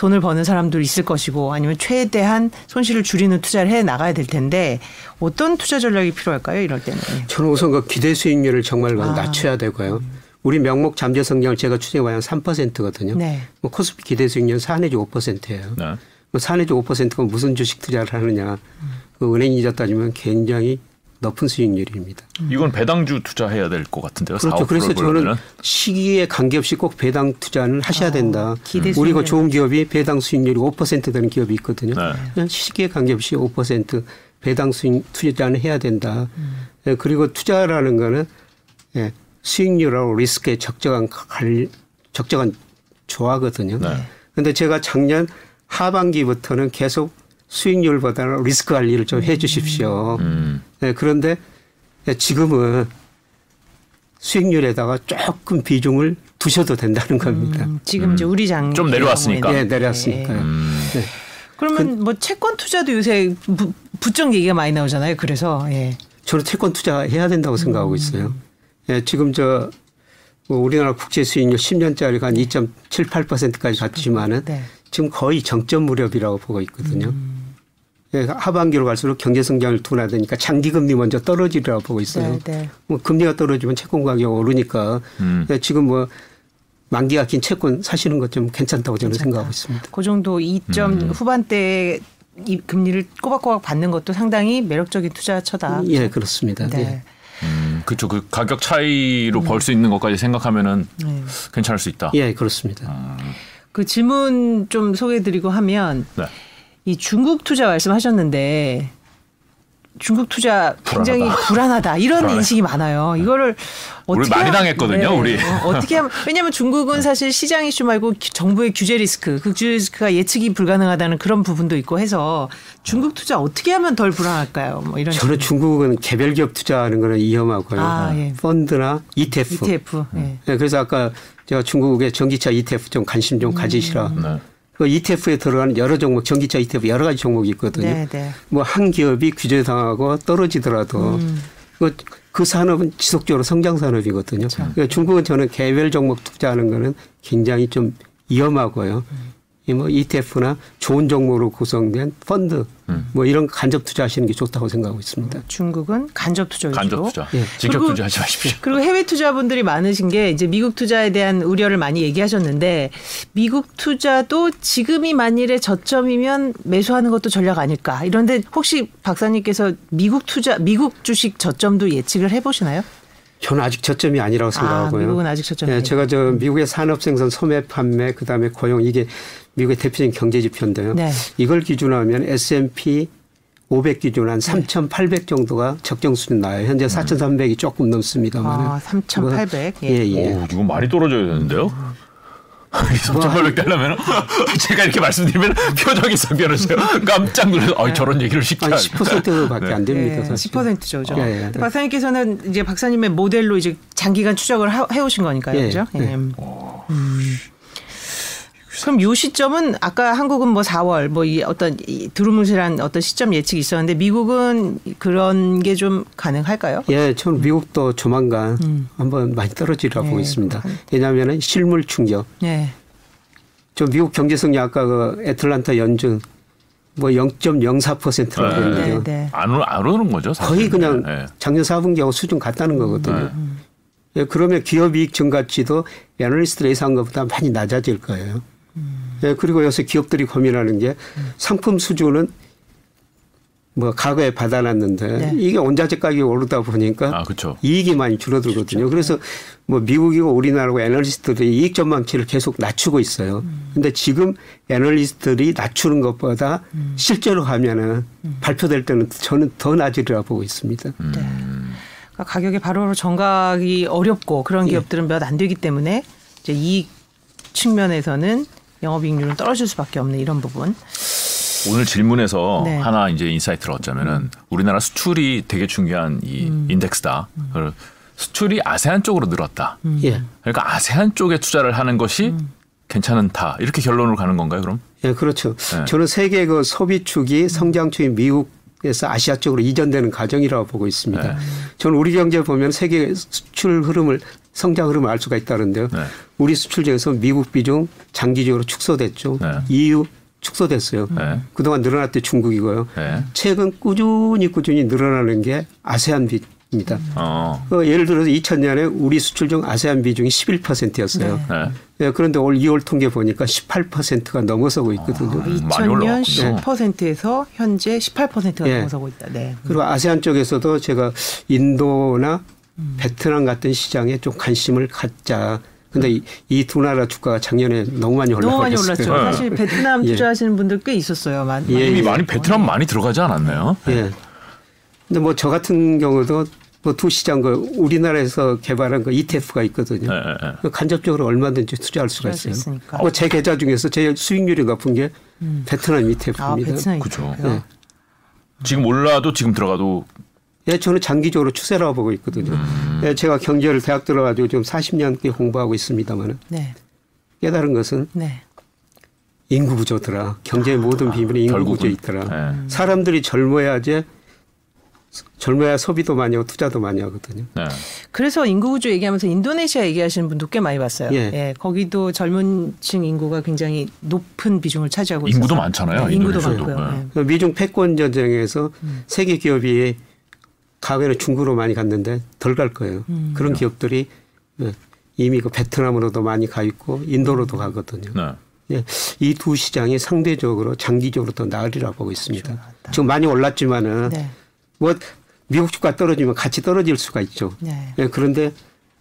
돈을 버는 사람도 있을 것이고 아니면 최대한 손실을 줄이는 투자를 해 나가야 될 텐데 어떤 투자 전략이 필요할까요? 이럴 때는. 저는 우선 그 기대 수익률을 정말 아. 낮춰야 되고요. 우리 명목 잠재 성장을 제가 추정해 봐야 3%거든요. 네. 뭐 코스피 기대 수익률 4 내지 5%예요. 네. 뭐4 내지 5%가 무슨 주식 투자를 하느냐. 그 은행 이자 따지면 굉장히 높은 수익률입니다. 이건 배당주 투자해야 될 것 같은데요. 그렇죠. 그래서 저는 시기에 관계없이 꼭 배당 투자는 하셔야 아, 된다. 우리가 좋은 기업이 배당 수익률이 5% 되는 기업이 있거든요. 네. 시기에 관계없이 5% 배당 수익 투자는 해야 된다. 음. 예, 그리고 투자라는 거는 예, 수익률하고 리스크에 적정한 관 적정한 조화거든요. 그런데 네. 제가 작년 하반기부터는 계속 수익률보다는 리스크 관리를 좀 해 주십시오. 음. 네, 그런데 지금은 수익률에다가 조금 비중을 두셔도 된다는 겁니다. 음, 지금 이제 우리 장 좀 내려왔으니까. 네, 내려왔으니까. 네. 음. 네. 그러면 그, 뭐 채권 투자도 요새 부, 부쩍 얘기가 많이 나오잖아요. 그래서 예. 저는 채권 투자 해야 된다고 생각하고 음. 있어요. 예, 지금 저뭐 우리나라 국제 수익률 10년짜리가 한 2.78%까지 갔지만은 네. 지금 거의 정점 무렵이라고 보고 있거든요. 음. 예, 하반기로 갈수록 경제 성장을 둔화되니까 장기 금리 먼저 떨어지리라고 보고 있어요. 네, 네. 뭐 금리가 떨어지면 채권 가격이 오르니까 음. 예, 지금 뭐 만기가 긴 채권 사시는 것 좀 괜찮다고 저는 괜찮다. 생각하고 있습니다. 그 정도 2점 음. 후반대 이 금리를 꼬박꼬박 받는 것도 상당히 매력적인 투자처다. 예, 그렇습니다. 네. 네. 음, 그렇죠. 그 가격 차이로 음. 벌수 있는 것까지 생각하면은 네. 괜찮을 수 있다. 예, 그렇습니다. 음. 그 질문 좀 소개해드리고 하면 네. 이 중국 투자 말씀하셨는데 중국 투자 굉장히 불안하다, 불안하다. 이런 불안해. 인식이 많아요. 이거를 우리 어떻게 많이 당했거든요, 네. 우리. 어, 떻게 하면 왜냐하면 중국은 사실 시장 이슈 말고 정부의 규제 리스크, 그 규제 리스크가 예측이 불가능하다는 그런 부분도 있고 해서 중국 투자 어떻게 하면 덜 불안할까요? 뭐 이런. 저는 중국은 개별 기업 투자하는 거는 위험하고요. 아, 예. 펀드나 ETF. ETF. 예. 네, 그래서 아까 제가 중국의 전기차 ETF 좀 관심 좀 음. 가지시라. 음. 그 ETF에 들어가는 여러 종목, 전기차 ETF 여러 가지 종목이 있거든요. 네, 네. 뭐한 기업이 규제 당하고 떨어지더라도 음. 그, 그 산업은 지속적으로 성장 산업이거든요. 그러니까 중국은 저는 개별 종목 투자하는 거는 굉장히 좀 위험하고요. 음. 뭐 ETF나 좋은 종목으로 구성된 펀드 음. 뭐 이런 간접 투자하시는 게 좋다고 생각하고 있습니다. 중국은 간접 투자 위주로. 간접 투자. 예. 직접 투자하지 마십시오. 그리고 해외 투자분들이 많으신 게 이제 미국 투자에 대한 우려를 많이 얘기하셨는데 미국 투자도 지금이 만일에 저점이면 매수하는 것도 전략 아닐까. 이런데 혹시 박사님께서 미국 투자 미국 주식 저점도 예측을 해 보시나요? 저는 아직 저점이 아니라고 생각하고요. 아, 미국은 아직 저점이. 예, 제가 저 미국의 산업 생산, 소매 판매, 그다음에 고용 이게 미국의 대표적인 경제 지표인데요. 네. 이걸 기준으로 하면 S&P 500 기준 한 3,800 정도가 적정 수준 나요. 현재 4,300이 조금 넘습니다만. 아, 3,800. 예, 예. 오, 이거 많이 떨어져야 되는데요. 3,800 달러면 제가 이렇게 말씀드리면 표정이 싹 변하세요. 깜짝 놀라서 아, 저런 얘기를 쉽게 한 10%밖에 네. 안 됩니다. 네, 사실. 10%죠. 죠 예, 예. 박사님께서는 이제 박사님의 모델로 이제 장기간 추적을 하- 해오신 거니까요. 예, 그죠? 예. 음. 음. 그럼 요 시점은 아까 한국은 뭐 4월 뭐 이 어떤 이 두루뭉실한 어떤 시점 예측이 있었는데 미국은 그런 게 좀 가능할까요? 예, 저는 미국도 조만간 한번 많이 떨어지리라 보고 네, 있습니다. 왜냐하면 실물 충격. 네. 저 미국 경제성이 아까 그 애틀란타 연준 뭐 0.04%라고 네. 했는데요. 네, 네. 안, 오- 안 오는 거죠. 사실. 거의 그냥 네. 작년 4분기하고 수준 같다는 거거든요. 네. 예, 그러면 기업 이익 증가치도 애널리스트가 예상한 것보다 많이 낮아질 거예요. 예, 그리고 요새 기업들이 고민하는 게 상품 수준은 뭐 과거에 받아놨는데 네. 이게 원자재 가격이 오르다 보니까 아, 그렇죠. 이익이 많이 줄어들거든요. 그래서 뭐 미국이고 우리나라고 애널리스트들이 이익 전망치를 계속 낮추고 있어요. 근데 지금 애널리스트들이 낮추는 것보다 실제로 가면은 발표될 때는 저는 더 낮으리라 보고 있습니다. 그러니까 가격이 바로바로 전가가 어렵고 그런 예. 기업들은 몇안 되기 때문에 이제 이익 측면에서는 영업이익률은 떨어질 수밖에 없는 이런 부분. 오늘 질문에서 네. 하나 이제 insight를 얻자면은 우리나라 수출이 되게 중요한 이 음. 인덱스다. 그리고 수출이 아세안 쪽으로 늘었다. 음. 예. 그러니까 아세안 쪽에 투자를 하는 것이 괜찮다. 이렇게 결론으로 가는 건가요, 그럼? 예, 그렇죠. 네. 저는 세계 그 소비축이 성장축이 미국 에서 아시아 쪽으로 이전되는 과정이라고 보고 있습니다. 네. 저는 우리 경제 보면 세계 수출 흐름을 성장 흐름을 알 수가 있다는데요. 네. 우리 수출 중에서 미국 비중 장기적으로 축소됐죠. 네. EU 축소됐어요. 네. 그동안 늘어났던 중국이고요. 네. 최근 꾸준히 꾸준히 늘어나는 게 아세안 비 입니다. 어. 그 예를 들어서 2000년에 우리 수출 중 아세안 비중이 11%였어요. 네. 예, 그런데 올 2월 통계 보니까 18%가 넘어서고 있거든요. 음, 많이 2000년 올라갔군요. 10%에서 현재 18%가 예. 넘어서고 있다. 네. 그리고 아세안 쪽에서도 제가 인도나 베트남 같은 시장에 좀 관심을 갖자. 근데 이두 나라 주가가 작년에 너무 많이 올라갔어요. 너무 많이 올랐죠. 네. 사실 베트남 예. 투자하시는 분들 꽤 있었어요. 많, 예, 이미 예. 많이 베트남 많이 들어가지 않았나요? 예. 근데 뭐 저 같은 경우도 뭐두 시장 그 우리나라에서 개발한 그 ETF가 있거든요. 네, 네, 네. 그 간접적으로 얼마든지 투자할 수가 있어요. 있으니까. 뭐제 계좌 중에서 제일 수익률이 높은 게 베트남 아, ETF입니다. 베트남 그죠. 있고요. 예. 지금 올라도 지금 들어가도 예, 저는 장기적으로 추세라고 보고 있거든요. 음. 예, 제가 경제를 대학 들어가지고 지금 40년께 공부하고 있습니다만 네. 깨달은 것은 네. 인구 구조더라. 경제의 모든 비밀이 인구 결국은. 구조에 있더라. 네. 사람들이 젊어야지 젊어야 소비도 많이 하고 투자도 많이 하거든요. 네. 그래서 인구 구조 얘기하면서 인도네시아 얘기하시는 분도 꽤 많이 봤어요. 예. 예. 거기도 젊은층 인구가 굉장히 높은 비중을 차지하고 있어요. 인구도 많잖아요, 인구도 인도네시아도. 많고요. 네. 예. 미중 패권 전쟁에서 음. 세계 기업이 과거에는 중국으로 많이 갔는데 덜 갈 거예요. 음. 그런 기업들이 예, 이미 그 베트남으로도 많이 가 있고 인도로도 가거든요. 네. 예, 이두 시장이 상대적으로 장기적으로 더 나으리라 보고 있습니다. 그렇죠. 지금 많이 올랐지만은 네. 뭐 미국 주가 떨어지면 같이 떨어질 수가 있죠. 네. 예, 그런데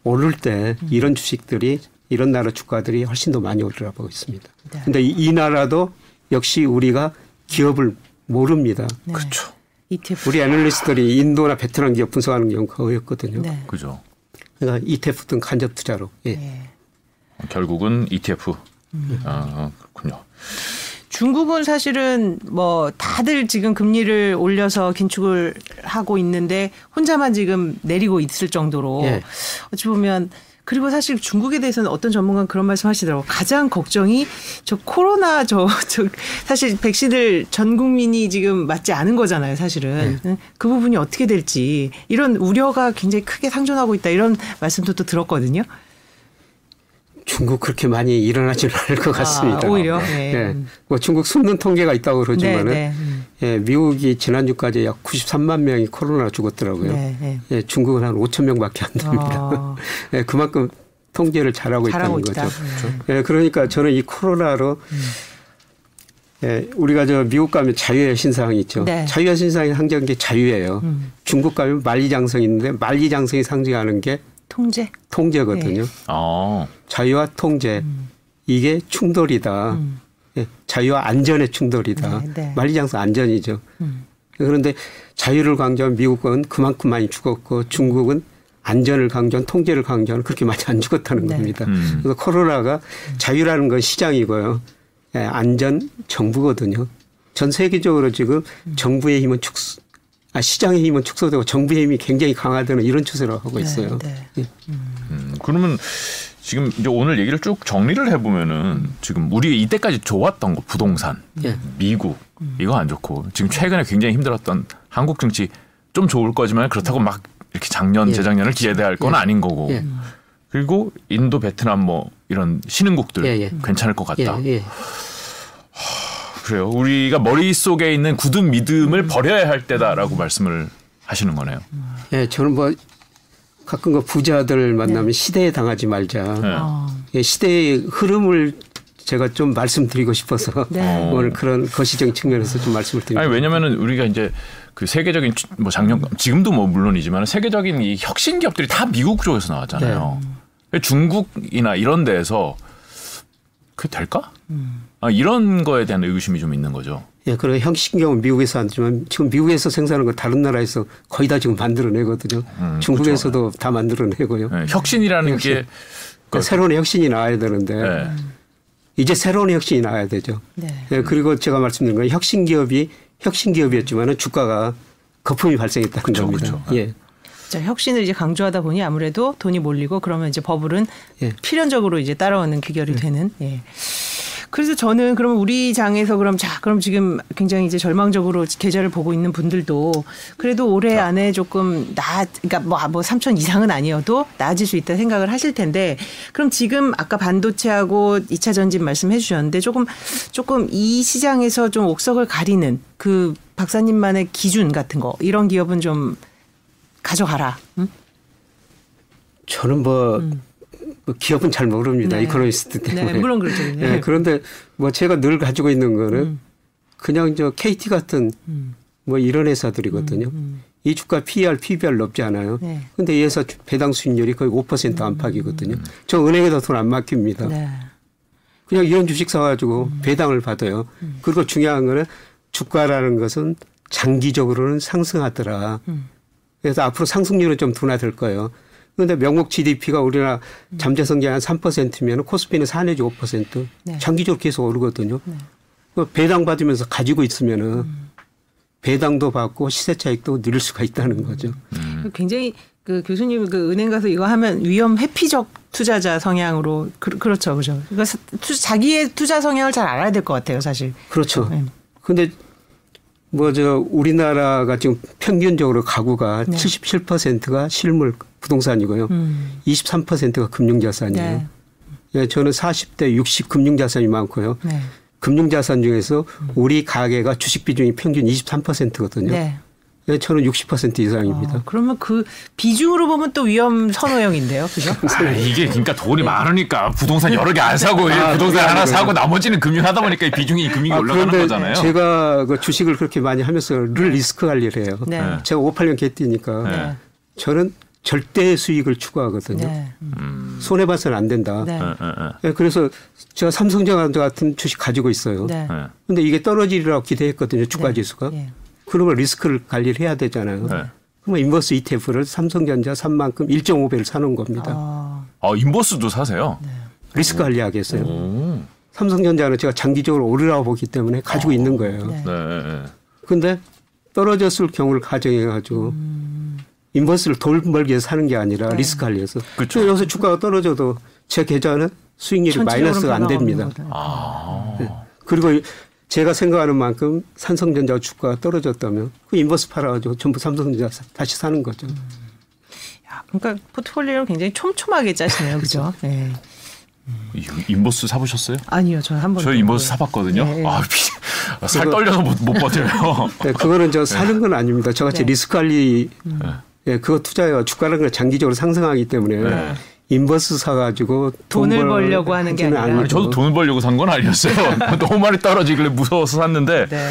오를 때 이런 주식들이 이런 나라 주가들이 훨씬 더 많이 오르라 보고 있습니다. 네. 근데 이, 이 나라도 역시 우리가 기업을 모릅니다. 네. 그렇죠. ETF. 우리 애널리스트들이 인도나 베트남 기업 분석하는 경우가 거의 없거든요. 네. 그죠. 그러니까 ETF 등 간접 투자로. 예. 예. 결국은 ETF. 음. 아, 그렇군요. 중국은 사실은 뭐 다들 지금 금리를 올려서 긴축을 하고 있는데 혼자만 지금 내리고 있을 정도로 예. 어찌 보면 그리고 사실 중국에 대해서는 어떤 전문가는 그런 말씀 하시더라고요. 가장 걱정이 저 코로나 저, 저 사실 백신을 전 국민이 지금 맞지 않은 거잖아요, 사실은. 네. 그 부분이 어떻게 될지 이런 우려가 굉장히 크게 상존하고 있다 이런 말씀도 또 들었거든요. 중국 그렇게 많이 일어나지는 않을 것 같습니다. 아, 오히려? 네. 예. 뭐 중국 숨는 통계가 있다고 그러지만은 네, 네. 음. 예, 미국이 지난주까지 약 93만 명이 코로나 죽었더라고요. 네, 네. 예, 중국은 한 5천 명밖에 안 됩니다. 어. 예, 그만큼 통제를 잘하고 잘하고 있다는 있다. 거죠. 네. 예, 그러니까 저는 이 코로나로 음. 예, 우리가 저 미국 가면 자유의 신상이 있죠. 네. 자유의 신상이 상징하는 게 자유예요. 음. 중국 가면 만리장성이 있는데 만리장성이 상징하는 게 통제. 통제거든요. 아, 자유와 통제 이게 충돌이다. 음. 예, 자유와 안전의 충돌이다. 네, 네. 만리장성 안전이죠. 음. 그런데 자유를 강조한 미국은 그만큼 많이 죽었고 중국은 안전을 강조한 통제를 강조하는 그렇게 많이 안 죽었다는 네. 겁니다. 음. 그래서 코로나가 자유라는 건 시장이고요. 예, 안전 정부거든요. 전 세계적으로 지금 정부의 힘은 축소, 아, 시장의 힘은 축소되고 정부의 힘이 굉장히 강화되는 이런 추세로 하고 있어요. 네, 네. 음, 그러면 지금 이제 오늘 얘기를 쭉 정리를 해보면은 지금 우리 이때까지 좋았던 거 부동산, 예. 미국 이거 안 좋고 지금 최근에 굉장히 힘들었던 한국 정치 좀 좋을 거지만 그렇다고 막 이렇게 작년 예. 재작년을 기대할 건 예. 아닌 거고 예. 그리고 인도, 베트남 뭐 이런 신흥국들. 괜찮을 것 같다. 그래요. 우리가 머릿속에 있는 굳은 믿음을 버려야 할 때다라고 말씀을 하시는 거네요. 예, 저는 뭐 가끔 그 부자들 만나면 네. 시대에 당하지 말자. 네. 어. 예, 시대의 흐름을 제가 좀 말씀드리고 싶어서 네. 오늘 그런 거시적 측면에서 좀 말씀을 드립니다. 아니 왜냐면은 우리가 이제 그 세계적인 뭐 작년 지금도 뭐 물론이지만 세계적인 이 혁신 기업들이 다 미국 쪽에서 나왔잖아요. 중국이나 이런 데에서 그 될까? 아, 이런 거에 대한 의구심이 좀 있는 거죠. 예, 그리고 형식경은 미국에서 하지만 지금 미국에서 생산하는 거 다른 나라에서 거의 다 지금 만들어내거든요. 음, 중국에서도 다 만들어내고요. 예, 혁신이라는 혁신. 게 그러니까 새로운 혁신이 나와야 되는데 예. 이제 새로운 혁신이 나와야 되죠. 네. 예, 그리고 제가 말씀드린 건 혁신 기업이 혁신 기업이었지만은 주가가 거품이 발생했다는 그쵸, 겁니다. 그쵸. 예. 자, 혁신을 이제 강조하다 보니 아무래도 돈이 몰리고 그러면 이제 버블은 예. 필연적으로 이제 따라오는 귀결이 되는. 예. 그래서 저는 그러면 우리 장에서 그럼 자, 그럼 지금 굉장히 이제 절망적으로 계좌를 보고 있는 분들도 그래도 올해 안에 조금 나, 그러니까 뭐, 뭐 3천 이상은 아니어도 나아질 수 있다 생각을 하실 텐데 그럼 지금 아까 반도체하고 2차 전진 말씀해 주셨는데 조금 조금 이 시장에서 좀 옥석을 가리는 그 박사님만의 기준 같은 거 이런 기업은 좀 가져가라. 응? 저는 뭐, 뭐 기업은 잘 모릅니다. 네. 이코노미스트 때문에. 네, 물론 그렇죠. 네. 예, 그런데 뭐 제가 늘 가지고 있는 거는 그냥 저 KT 같은 음. 뭐 이런 회사들이거든요. 이 주가 PER, PBR 높지 않아요. 네. 근데 이 회사 배당 수익률이 거의 5% 안팎이거든요. 저 은행에다 돈 안 맡깁니다. 네. 그냥 이런 주식 사가지고 음. 배당을 받아요. 그리고 중요한 거는 주가라는 것은 장기적으로는 상승하더라. 음. 그래서 앞으로 상승률은 좀 둔화될 거예요. 그런데 명목 GDP가 우리나라 잠재 성장이 한 3%면 코스피는 4 내지 5% 네. 장기적으로 계속 오르거든요. 그 배당 받으면서 가지고 있으면은 음. 배당도 받고 시세 차익도 누릴 수가 있다는 거죠. 굉장히 그 교수님 그 은행 가서 이거 하면 위험 회피적 투자자 성향으로 그, 그렇죠, 그죠. 그러니까 자기의 투자 성향을 잘 알아야 될 것 같아요, 사실. 그렇죠. 네. 근데 뭐 저 우리나라가 지금 평균적으로 가구가 네. 77%가 실물 부동산이고요. 음. 23%가 금융자산이에요. 네. 예, 저는 40대 60 금융자산이 많고요. 네. 금융자산 중에서 우리 가계가 주식 비중이 평균 23%거든요. 네. 예, 저는 60% 이상입니다. 어, 그러면 그 비중으로 보면 또 위험 선호형인데요, 그죠? 아, 이게 그러니까 돈이 많으니까 부동산 여러 개 안 사고 아, 부동산 그게 하나 아니고요. 사고 나머지는 금융하다 보니까 이 비중이 금융이 아, 올라가는 그런데 거잖아요. 제가 그 주식을 그렇게 많이 하면서 늘 리스크 관리를 해요. 네. 네. 제가 58년 개띠니까 네. 저는 절대 수익을 추구하거든요. 네. 손해 봐서는 안 된다. 네. 예, 예, 예, 그래서 제가 삼성전자 같은 주식 가지고 있어요. 네. 예. 예. 근데 이게 떨어지리라고 기대했거든요. 주가 네. 지수가. 예. 그러면 리스크를 관리를 해야 되잖아요. 네. 그러면 inverse ETF를 삼성전자 산 만큼 1.5배를 사는 겁니다. 어, 아 inverse도 사세요. 네. 리스크 관리하겠어요. 오. 삼성전자는 제가 장기적으로 오르라고 보기 때문에 가지고 있는 거예요. 네. 네. 근데 떨어졌을 경우를 가정해 가지고 inverse를 돈 벌기 위해서 사는 게 아니라 네. 리스크 관리해서. 그래서 여기서 주가가 떨어져도 제 계좌는 수익률이 마이너스가 안 됩니다. 아. 그리고 제가 생각하는 만큼 삼성전자 주가가 떨어졌다면 그 inverse 팔아가지고 전부 삼성전자 사- 다시 사는 거죠. 야, 그러니까 포트폴리오를 굉장히 촘촘하게 짜시네요, 그죠? 네. 이- inverse 사보셨어요? 아니요, 저는 한 번. 저 inverse 사봤거든요. 네. 아, 피- 살 그거- 떨려서 못, 못 버텨요. 네, 그거는 저 사는 건 아닙니다. 저같이 네. 리스크 관리, 네. 예, 그거 투자해가 주가라는 건 장기적으로 상승하기 때문에 네. 인버스 사가지고 돈 돈을 벌- 벌려고 하는 게 아니라. 아니, 저도 돈을 벌려고 산 건 아니었어요. 너무 많이 떨어지길래 무서워서 샀는데 네.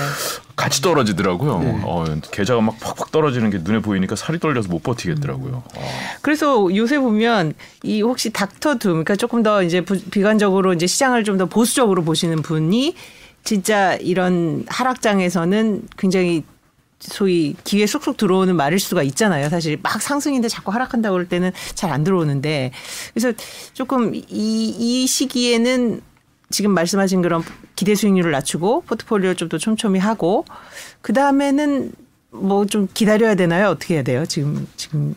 같이 떨어지더라고요. 네. 어, 계좌가 막 팍팍 떨어지는 게 눈에 보이니까 살이 떨려서 못 버티겠더라고요. 어. 그래서 요새 보면 이 혹시 닥터 둠, 그러니까 조금 더 이제 부- 비관적으로 이제 시장을 좀 더 보수적으로 보시는 분이 진짜 이런 하락장에서는 굉장히 소위 기회 쏙쏙 들어오는 말일 수가 있잖아요. 사실 막 상승인데 자꾸 하락한다고 그럴 때는 잘 안 들어오는데 그래서 조금 이, 이 시기에는 지금 말씀하신 그런 기대 수익률을 낮추고 포트폴리오 좀더 촘촘히 하고 그 다음에는 뭐 좀 기다려야 되나요? 어떻게 해야 돼요? 지금 지금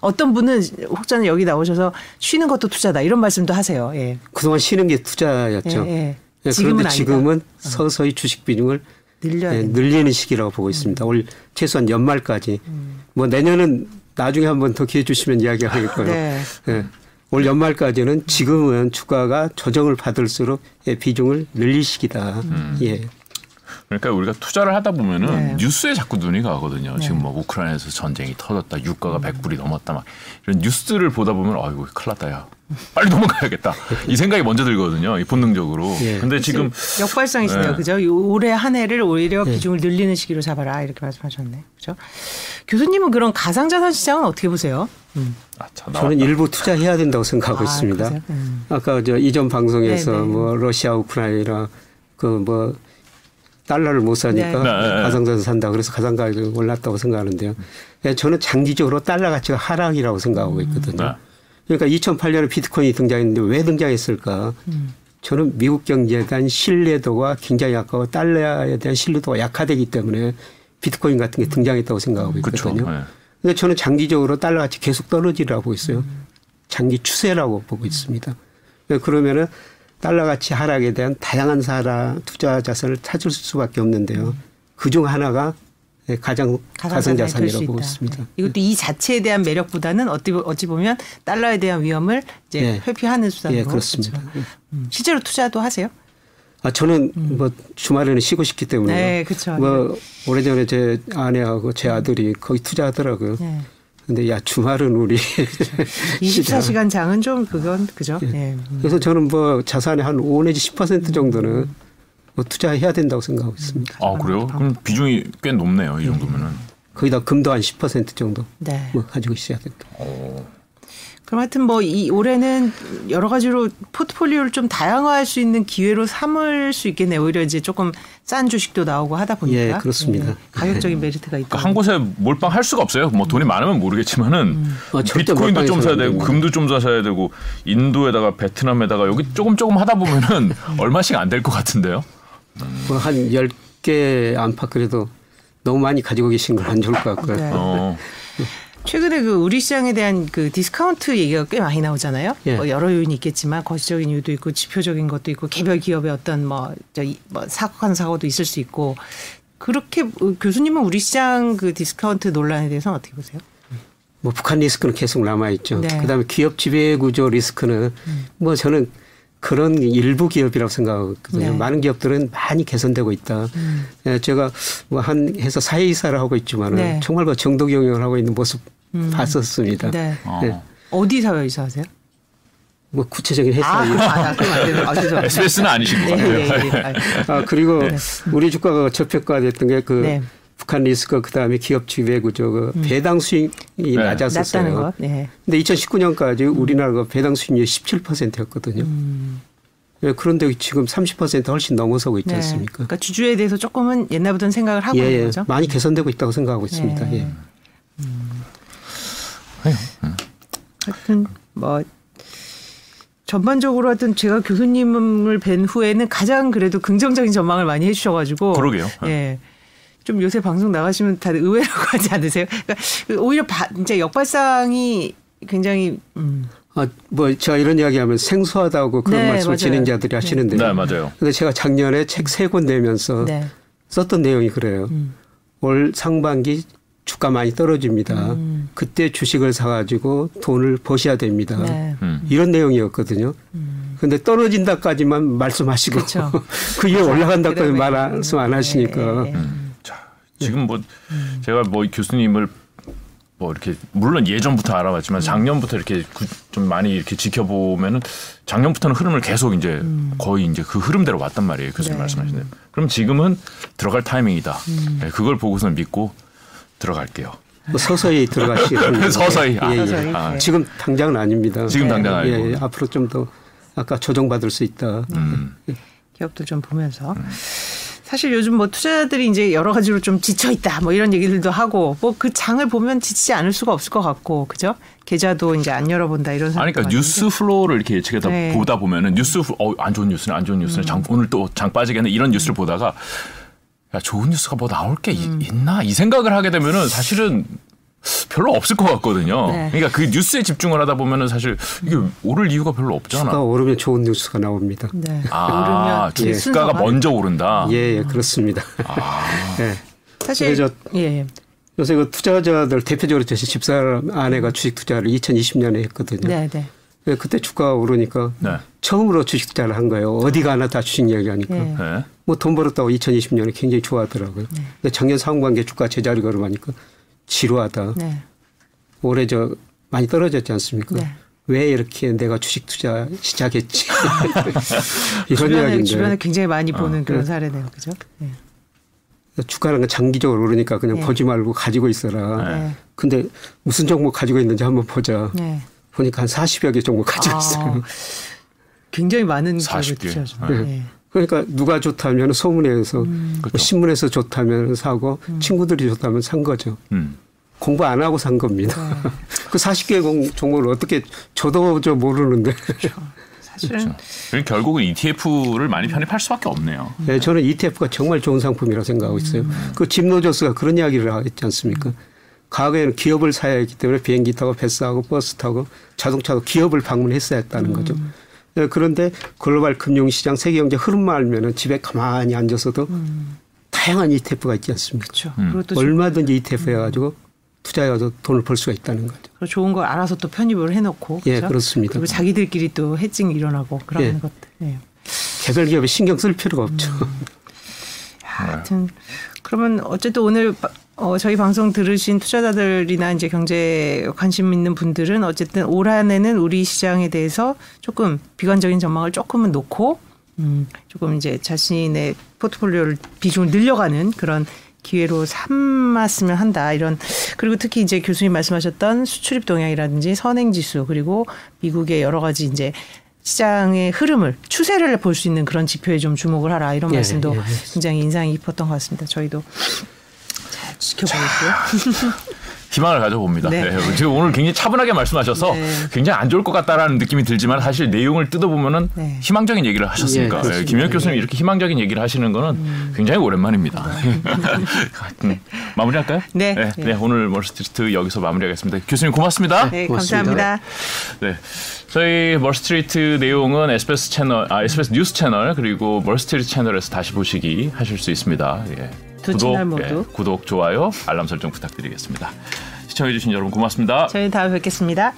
어떤 분은 혹자는 여기 나오셔서 쉬는 것도 투자다 이런 말씀도 하세요. 예. 그동안 쉬는 게 투자였죠. 예, 예. 예 지금은 그런데 지금은 아니다. 서서히 주식 비중을 늘려야 예, 늘리는 시기라고 보고 있습니다. 음. 올 최소한 연말까지. 음. 뭐 내년은 나중에 한번 더 기회 주시면 이야기하겠고요. 네. 예. 올 연말까지는 지금은 주가가 조정을 받을수록 예, 비중을 늘릴 시기다. 음. 예. 그러니까 우리가 투자를 하다 보면은 네. 뉴스에 자꾸 눈이 가거든요. 네. 지금 뭐 우크라이나에서 전쟁이 터졌다, 유가가 음. 100불이 넘었다, 막 이런 뉴스를 보다 보면 아이고 큰일 났다, 야. 빨리 넘어가야겠다. 이 생각이 먼저 들거든요. 이 본능적으로. 예. 근데 지금 역발상이시네요. 네. 그죠? 올해 한 해를 오히려 예. 비중을 늘리는 시기로 잡아라. 이렇게 말씀하셨네. 그죠? 교수님은 그런 가상자산 시장은 어떻게 보세요? 음. 아, 저는 일부 투자해야 된다고 생각하고 아, 있습니다. 음. 아까 저 이전 방송에서 네네. 네. 뭐 러시아 우크라이나 그뭐 달러를 못 사니까 네. 네. 가상자산 산다. 그래서 가상 가격이 올랐다고 생각하는데요. 예, 저는 장기적으로 달러 가치가 하락이라고 생각하고 있거든요. 네. 그러니까 2008년에 비트코인이 등장했는데 왜 등장했을까? 음. 저는 미국 경제에 대한 신뢰도가 굉장히 약하고 달러에 대한 신뢰도가 약화되기 때문에 비트코인 같은 게 등장했다고 생각하고 있거든요. 그런데 네. 저는 장기적으로 달러 가치 계속 떨어지라고 보고 있어요. 음. 장기 추세라고 보고 있습니다. 그러면은 달러 가치 하락에 대한 다양한 사라 투자 자산을 찾을 수밖에 없는데요. 그 중 하나가 가장 가상 자산이라고 보고 있습니다. 네. 이것도 이 자체에 대한 매력보다는 어찌, 어찌 보면 달러에 대한 위험을 이제 네. 회피하는 수단으로. 네, 그렇습니다. 그렇죠. 음. 실제로 투자도 하세요? 아 저는 음. 뭐 주말에는 쉬고 싶기 때문에. 네, 그렇죠. 뭐 오래전에 제 아내하고 제 아들이 거기 투자하더라고요. 네. 근데 야 주말은 우리 24시간 장은 좀 그건 그죠. 예. 네. 그래서 저는 뭐 자산의 한 5 내지 10% 정도는 뭐 투자해야 된다고 생각하고 있습니다. 아 그래요? 그럼 비중이 꽤 높네요. 이 정도면은. 거기다 금도 한 10% 정도 네. 뭐 가지고 있어야 된다. 어. 그럼 하여튼 뭐 이 올해는 여러 가지로 포트폴리오를 좀 다양화할 수 있는 기회로 삼을 수 있겠네요. 오히려 이제 조금 싼 주식도 나오고 하다 보니까. 예, 그렇습니다. 예, 가격적인 메리트가 있다. 그러니까 한 곳에 몰빵할 수가 없어요. 뭐 돈이 많으면 모르겠지만은 음. 어, 비트코인도 좀 사야 되고 금도 좀 사야 되고 인도에다가 베트남에다가 여기 조금 조금 하다 보면은 얼마씩 안 될 것 같은데요. 음. 뭐한 10개 안팎 그래도 너무 많이 가지고 계신 건안 좋을 것 같고요. 네. 어. 최근에 그 우리 시장에 대한 그 디스카운트 얘기가 꽤 많이 나오잖아요. 예. 뭐 여러 요인이 있겠지만 거시적인 이유도 있고 지표적인 것도 있고 개별 기업의 어떤 뭐, 저, 뭐 사고한 사고도 있을 수 있고 그렇게 교수님은 우리 시장 그 디스카운트 논란에 대해서는 어떻게 보세요? 뭐 북한 리스크는 계속 남아 있죠. 네. 그다음에 기업 지배 구조 리스크는 음. 뭐 저는 그런 일부 기업이라고 생각하거든요. 네. 많은 기업들은 많이 개선되고 있다. 음. 예, 제가 뭐 한 해서 사회이사를 하고 있지만은 네. 정말 그 정도 경영을 하고 있는 모습 음. 봤었습니다. 네. 어. 네. 어디 사회이사 하세요? 뭐 구체적인 회사 아, 아, 아, SBS는 아니신 것 같아요. 네, 네, 네. 아 그리고 네. 우리 주가가 저평가됐던 게그 네. 북한 리스크 그다음에 기업 지배 구조 그 음. 배당 수익이 네. 낮았었어요. 네. 근데 2019년까지 우리나라가 배당 수익률이 17%였거든요. 음. 예, 그런데 지금 30% 훨씬 넘어서고 있지 않습니까? 그러니까 주주에 대해서 조금은 옛날부터는 생각을 하고 예, 있는 거죠. 많이 개선되고 있다고 생각하고 있습니다. 예. 음. 하여튼 뭐 전반적으로 하여튼 제가 교수님을 뵌 후에는 가장 그래도 긍정적인 전망을 많이 해주셔가지고 그러게요. 예. 좀 요새 방송 나가시면 다들 의외라고 하지 않으세요? 그러니까 오히려 바, 이제 역발상이 굉장히 음. 아, 뭐 제가 이런 이야기하면 생소하다고 그런 네, 말씀을 맞아요. 진행자들이 하시는데요. 네, 맞아요. 근데 제가 작년에 책 세 권 내면서 네. 썼던 내용이 그래요. 음. 올 상반기 주가 많이 떨어집니다. 음. 그때 주식을 사가지고 돈을 버셔야 됩니다. 네. 음. 이런 내용이었거든요. 음. 근데 떨어진다까지만 말씀하시고 그 이후에 올라간다까지 말씀 안 하시니까. 네. 음. 자, 지금 뭐 제가 뭐 교수님을 뭐 이렇게 물론 예전부터 알아봤지만 작년부터 이렇게 좀 많이 이렇게 지켜보면은 작년부터는 흐름을 계속 이제 음. 거의 이제 그 흐름대로 왔단 말이에요 교수님 네. 말씀하신 대로. 그럼 지금은 들어갈 타이밍이다. 음. 네, 그걸 보고서 믿고 들어갈게요. 뭐 서서히 들어가시는 서서히. 아, 예, 예. 아. 지금 당장은 아닙니다. 지금 당장 아니고. 예, 예. 앞으로 좀 더 아까 조정받을 수 있다. 음. 기업도 좀 보면서. 음. 사실 요즘 뭐 투자자들이 이제 여러 가지로 좀 지쳐 있다 뭐 이런 얘기들도 하고 뭐 그 장을 보면 지치지 않을 수가 없을 것 같고 그죠? 계좌도 이제 안 열어본다 이런 아니 그러니까 뉴스 flow를 이렇게 예측해다 네. 보다 보면은 뉴스 어, 안 좋은 뉴스는 안 좋은 뉴스는 음. 장, 오늘 또 장 빠지겠네 이런 뉴스를 보다가 야 좋은 뉴스가 뭐 나올 게 음. 있나 이 생각을 하게 되면은 사실은 별로 없을 것 같거든요. 네. 그러니까 그 뉴스에 집중을 하다 보면은 사실 이게 오를 이유가 별로 없잖아. 주가 오르면 좋은 뉴스가 나옵니다. 네. 아, 오르면 주가가 먼저 오른다. 예, 예 그렇습니다. 아. 네. 사실 저, 예. 요새 그 투자자들 대표적으로 제 집사람 아내가 주식 투자를 2020년에 했거든요. 네, 네. 네. 그때 주가가 오르니까 네. 처음으로 주식 투자를 한 거예요. 어디 가나 다 주식 이야기하니까. 네. 네. 뭐돈 벌었다고 2020년에 굉장히 좋아하더라고요. 네. 근데 작년 상반기에 주가 제자리 걸어가니까 지루하다. 네. 올해 저 많이 떨어졌지 않습니까? 네. 왜 이렇게 내가 주식 투자 시작했지? 이런 주변에, 이야기인데. 주변에 굉장히 많이 보는 어. 그런 사례네요. 그죠? 네. 주가는 장기적으로 오르니까 그냥 네. 보지 말고 가지고 있어라. 네. 근데 무슨 종목 가지고 있는지 한번 보자. 네. 보니까 한 40여 개 종목 가지고 아, 있어요. 굉장히 많은 40개. 네. 네. 그러니까 누가 좋다면 소문에서 음. 뭐 그렇죠. 신문에서 좋다면 사고 음. 친구들이 좋다면 산 거죠. 음. 공부 안 하고 산 겁니다. 네. 그 40개 종목을 어떻게 저도 저 모르는데. 그렇죠. 사실은 그렇죠. 결국은 ETF를 많이 편입할 수밖에 없네요. 네, 저는 ETF가 정말 좋은 상품이라고 생각하고 있어요. 음. 그 짐 로저스가 그런 이야기를 했지 않습니까? 과거에는 기업을 사야 했기 때문에 비행기 타고 패스하고 버스 타고 자동차로 기업을 방문했어야 했다는 거죠. 음. 네, 그런데 글로벌 금융시장 세계 경제 흐름만 알면은 집에 가만히 앉아서도 음. 다양한 ETF가 있지 않습니까? 그렇죠. 음. 얼마든지 ETF 해가지고 투자해서 돈을 벌 수가 있다는 거죠. 좋은 걸 알아서 또 편입을 해놓고 예, 그렇죠? 그렇습니다. 그리고 자기들끼리 또 해칭 일어나고 그런 예. 것들. 예. 개별 기업에 신경 쓸 필요가 없죠. 음. 하여튼 그러면 어쨌든 오늘 어, 저희 방송 들으신 투자자들이나 이제 경제 관심 있는 분들은 어쨌든 올 한해는 우리 시장에 대해서 조금 비관적인 전망을 조금은 놓고 음, 조금 이제 자신의 포트폴리오를 비중을 늘려가는 그런 기회로 삼았으면 한다 이런 그리고 특히 이제 교수님 말씀하셨던 수출입 동향이라든지 선행 지수 그리고 미국의 여러 가지 이제 시장의 흐름을 추세를 볼 수 있는 그런 지표에 좀 주목을 하라 이런 예, 말씀도 예, 예. 굉장히 인상이 깊었던 것 같습니다. 저희도 잘 지켜보고 있고요. 희망을 가져봅니다. 네. 네. 지금 오늘 굉장히 차분하게 말씀하셔서 네. 굉장히 안 좋을 것 같다라는 느낌이 들지만 사실 내용을 뜯어보면은 네. 희망적인 얘기를 하셨으니까 네, 김현 교수님 이렇게 희망적인 얘기를 하시는 거는 음. 굉장히 오랜만입니다. 네. 음, 마무리할까요? 네. 네. 네. 오늘 뭘스트리트 여기서 마무리하겠습니다. 교수님 고맙습니다. 네, 감사합니다. 네. 저희 뭘스트리트 내용은 SBS 채널, 아, SBS 뉴스 채널 그리고 뭘스트리트 채널에서 다시 보시기 하실 수 있습니다. 예. 구독, 예, 구독, 좋아요, 알람 설정 부탁드리겠습니다. 시청해주신 여러분 고맙습니다. 저희 다음에 뵙겠습니다.